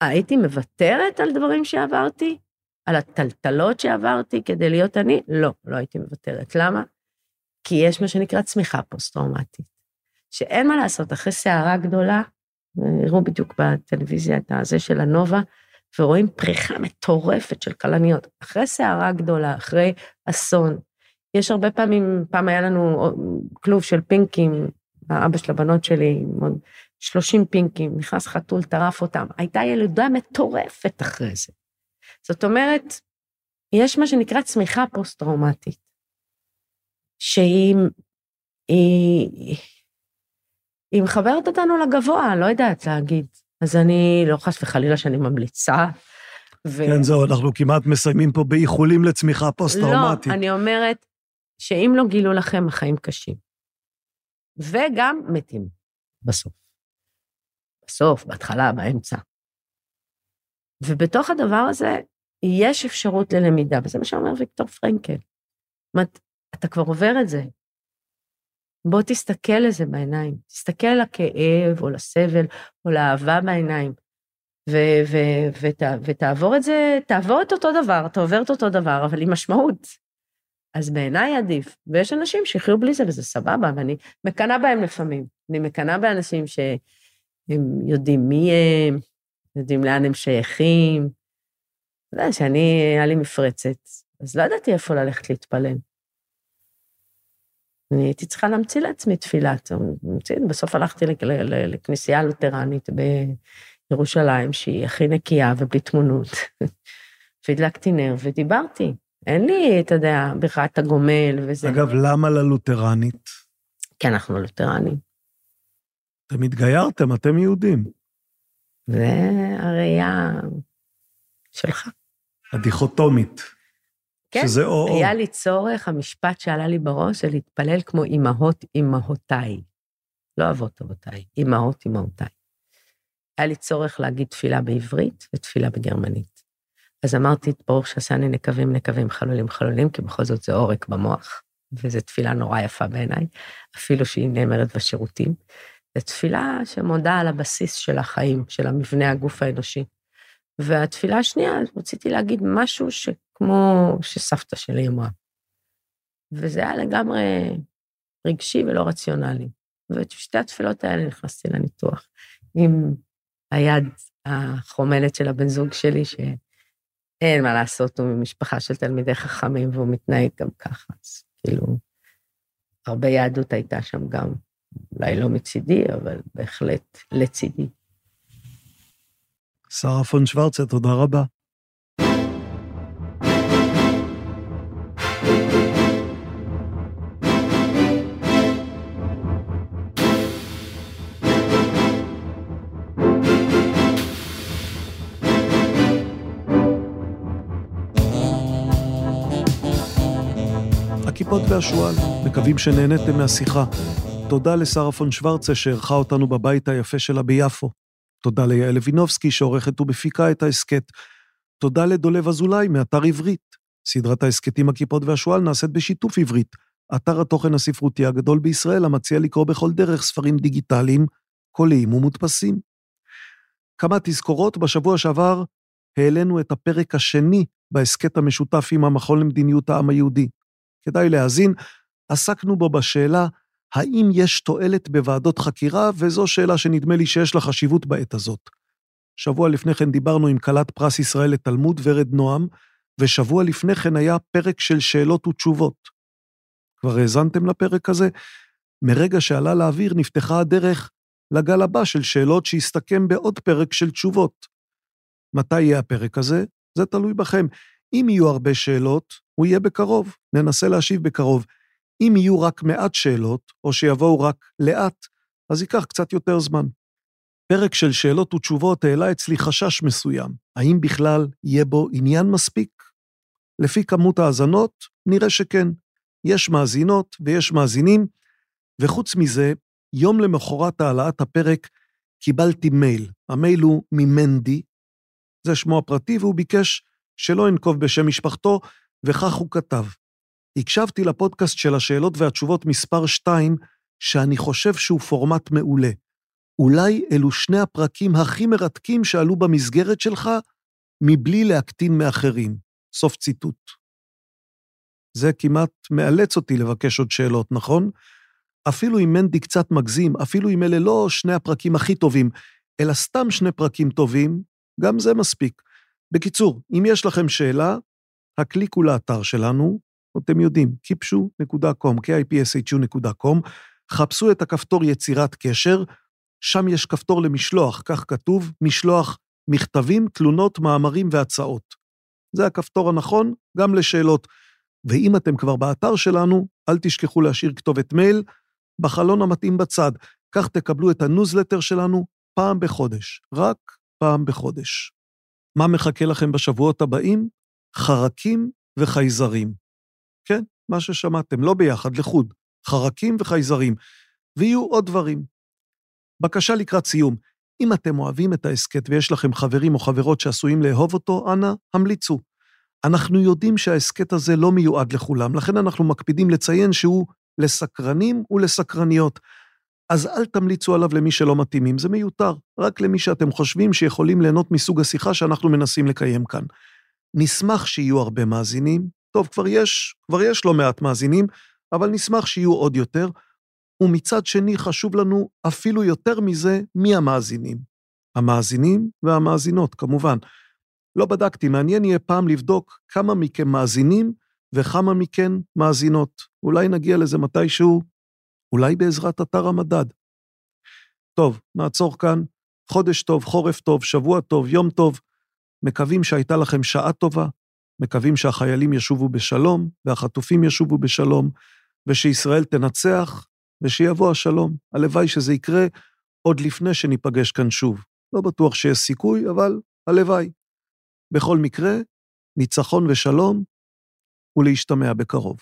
הייתי מוותרת על דברים שעברתי? על הטלטלות שעברתי כדי להיות אני? לא, לא הייתי מוותרת. למה? כי יש מה שנקרא צמיחה פוסט-טראומטית, שאין מה לעשות, אחרי סערה גדולה, הראו בדיוק בטלוויזיה את הזה של הנובה, ורואים פריחה מטורפת של כלניות. אחרי סערה גדולה, אחרי אסון, יש הרבה פעמים, פעם היה לנו כלוב של פינקים, האבא של הבנות שלי, עוד 30 פינקים, נכנס חתול, טרף אותם. הייתה ילודה מטורפת אחרי זה. זאת אומרת, יש מה שנקרא צמיחה פוסט-טראומטית, שהיא היא, היא מחברת אותנו לגבוה, לא יודעת להגיד. אז אני, לא חס וחלילה שאני ממליצה. ו... כן, זהו, אנחנו כמעט מסיימים פה באיחולים לצמיחה פוסט-טראומטית. לא, אני אומרת שאם לא גילו לכם, החיים קשים. וגם מתים בסוף. בסוף, בהתחלה, באמצע. ובתוך הדבר הזה יש אפשרות ללמידה, וזה מה שאומר ויקטור פרנקל. אומרת, אתה כבר עובר את זה. בוא תסתכל לזה בעיניים. תסתכל לכאב או לסבל או לאהבה בעיניים. ו- ו- ות- ותעבור את זה, תעבור את אותו דבר, אתה עובר את אותו דבר, אבל עם משמעות. אז בעיניי עדיף. ויש אנשים שיחיו בלי זה, וזה סבבה, ואני מקנאה בהם לפעמים. אני מקנאה באנשים שהם יודעים מי הם, יודעים לאן הם שייכים. אתה יודע, שאני, היה לי מפרצת, אז לא ידעתי איפה ללכת להתפלל. אני הייתי צריכה להמציא לעצמי תפילה. בסוף הלכתי לכנסייה לותרנית בירושלים, שהיא הכי נקייה ובלי תמונות. <laughs> והדלקתי נר ודיברתי. אין לי, אתה יודע, ברכת הגומל וזה. אגב, למה ללותרנית? כי אנחנו לותרנים. אתם התגיירתם, אתם יהודים. זה הראייה שלך. הדיכוטומית. כן, שזה או... היה לי צורך, המשפט שעלה לי בראש, זה להתפלל כמו אמהות אמהותיי. לא אבות אבותיי, אמהות אמהותיי. היה לי צורך להגיד תפילה בעברית ותפילה בגרמנית. אז אמרתי, ברוך שעשני נקבים נקבים, חלולים חלולים, כי בכל זאת זה עורק במוח, וזו תפילה נורא יפה בעיניי, אפילו שהיא נאמרת בשירותים. זו תפילה שמודה על הבסיס של החיים, של המבנה הגוף האנושי. והתפילה השנייה, רציתי להגיד משהו שכמו שסבתא שלי אמרה. וזה היה לגמרי רגשי ולא רציונלי. ובשתי התפילות האלה נכנסתי לניתוח, עם היד החומלת של הבן זוג שלי, שאין מה לעשות, הוא ממשפחה של תלמידי חכמים, והוא מתנהג גם ככה, אז כאילו, הרבה יהדות הייתה שם גם, אולי לא מצידי, אבל בהחלט לצידי. שרה פון שוורצה, תודה רבה. הכיפות והשועל, מקווים שנהניתם מהשיחה. תודה לשרה פון שוורצה שאירחה אותנו בבית היפה שלה ביפו. תודה ליעל לוינובסקי שעורכת ומפיקה את ההסכת. תודה לדולב אזולאי מאתר עברית. סדרת ההסכתים הכיפות והשועל נעשית בשיתוף עברית, אתר התוכן הספרותי הגדול בישראל, המציע לקרוא בכל דרך ספרים דיגיטליים, קוליים ומודפסים. כמה תזכורות, בשבוע שעבר העלינו את הפרק השני בהסכת המשותף עם המכון למדיניות העם היהודי. כדאי להאזין, עסקנו בו בשאלה האם יש תועלת בוועדות חקירה, וזו שאלה שנדמה לי שיש לה חשיבות בעת הזאת. שבוע לפני כן דיברנו עם כלת פרס ישראל לתלמוד, ורד נועם, ושבוע לפני כן היה פרק של שאלות ותשובות. כבר האזנתם לפרק הזה? מרגע שעלה לאוויר נפתחה הדרך לגל הבא של שאלות שהסתכם בעוד פרק של תשובות. מתי יהיה הפרק הזה? זה תלוי בכם. אם יהיו הרבה שאלות, הוא יהיה בקרוב, ננסה להשיב בקרוב. אם יהיו רק מעט שאלות, או שיבואו רק לאט, אז ייקח קצת יותר זמן. פרק של שאלות ותשובות העלה אצלי חשש מסוים. האם בכלל יהיה בו עניין מספיק? לפי כמות האזנות, נראה שכן. יש מאזינות ויש מאזינים, וחוץ מזה, יום למחרת העלאת הפרק קיבלתי מייל. המייל הוא ממנדי, זה שמו הפרטי, והוא ביקש שלא אנקוב בשם משפחתו, וכך הוא כתב: הקשבתי לפודקאסט של השאלות והתשובות מספר 2, שאני חושב שהוא פורמט מעולה. אולי אלו שני הפרקים הכי מרתקים שעלו במסגרת שלך, מבלי להקטין מאחרים. סוף ציטוט. זה כמעט מאלץ אותי לבקש עוד שאלות, נכון? אפילו אם מנדי קצת מגזים, אפילו אם אלה לא שני הפרקים הכי טובים, אלא סתם שני פרקים טובים, גם זה מספיק. בקיצור, אם יש לכם שאלה, הקליקו לאתר שלנו, אתם יודעים, kipshu.com, kipshu.com, חפשו את הכפתור יצירת קשר, שם יש כפתור למשלוח, כך כתוב, משלוח מכתבים, תלונות, מאמרים והצעות. זה הכפתור הנכון גם לשאלות. ואם אתם כבר באתר שלנו, אל תשכחו להשאיר כתובת מייל בחלון המתאים בצד. כך תקבלו את הניוזלטר שלנו פעם בחודש, רק פעם בחודש. מה מחכה לכם בשבועות הבאים? חרקים וחייזרים. מה ששמעתם, לא ביחד, לחוד. חרקים וחייזרים. ויהיו עוד דברים. בקשה לקראת סיום, אם אתם אוהבים את ההסכת ויש לכם חברים או חברות שעשויים לאהוב אותו, אנא, המליצו. אנחנו יודעים שההסכת הזה לא מיועד לכולם, לכן אנחנו מקפידים לציין שהוא לסקרנים ולסקרניות. אז אל תמליצו עליו למי שלא מתאימים, זה מיותר, רק למי שאתם חושבים שיכולים ליהנות מסוג השיחה שאנחנו מנסים לקיים כאן. נשמח שיהיו הרבה מאזינים, טוב, כבר יש, כבר יש לא מעט מאזינים, אבל נשמח שיהיו עוד יותר, ומצד שני חשוב לנו אפילו יותר מזה, מי המאזינים. המאזינים והמאזינות, כמובן. לא בדקתי, מעניין יהיה פעם לבדוק כמה מכם מאזינים וכמה מכן מאזינות. אולי נגיע לזה מתישהו, אולי בעזרת אתר המדד. טוב, נעצור כאן. חודש טוב, חורף טוב, שבוע טוב, יום טוב. מקווים שהייתה לכם שעה טובה, מקווים שהחיילים ישובו בשלום והחטופים ישובו בשלום, ושישראל תנצח ושיבוא השלום. הלוואי שזה יקרה עוד לפני שניפגש כאן שוב. לא בטוח שיש סיכוי, אבל הלוואי. בכל מקרה, ניצחון ושלום, ולהשתמע בקרוב.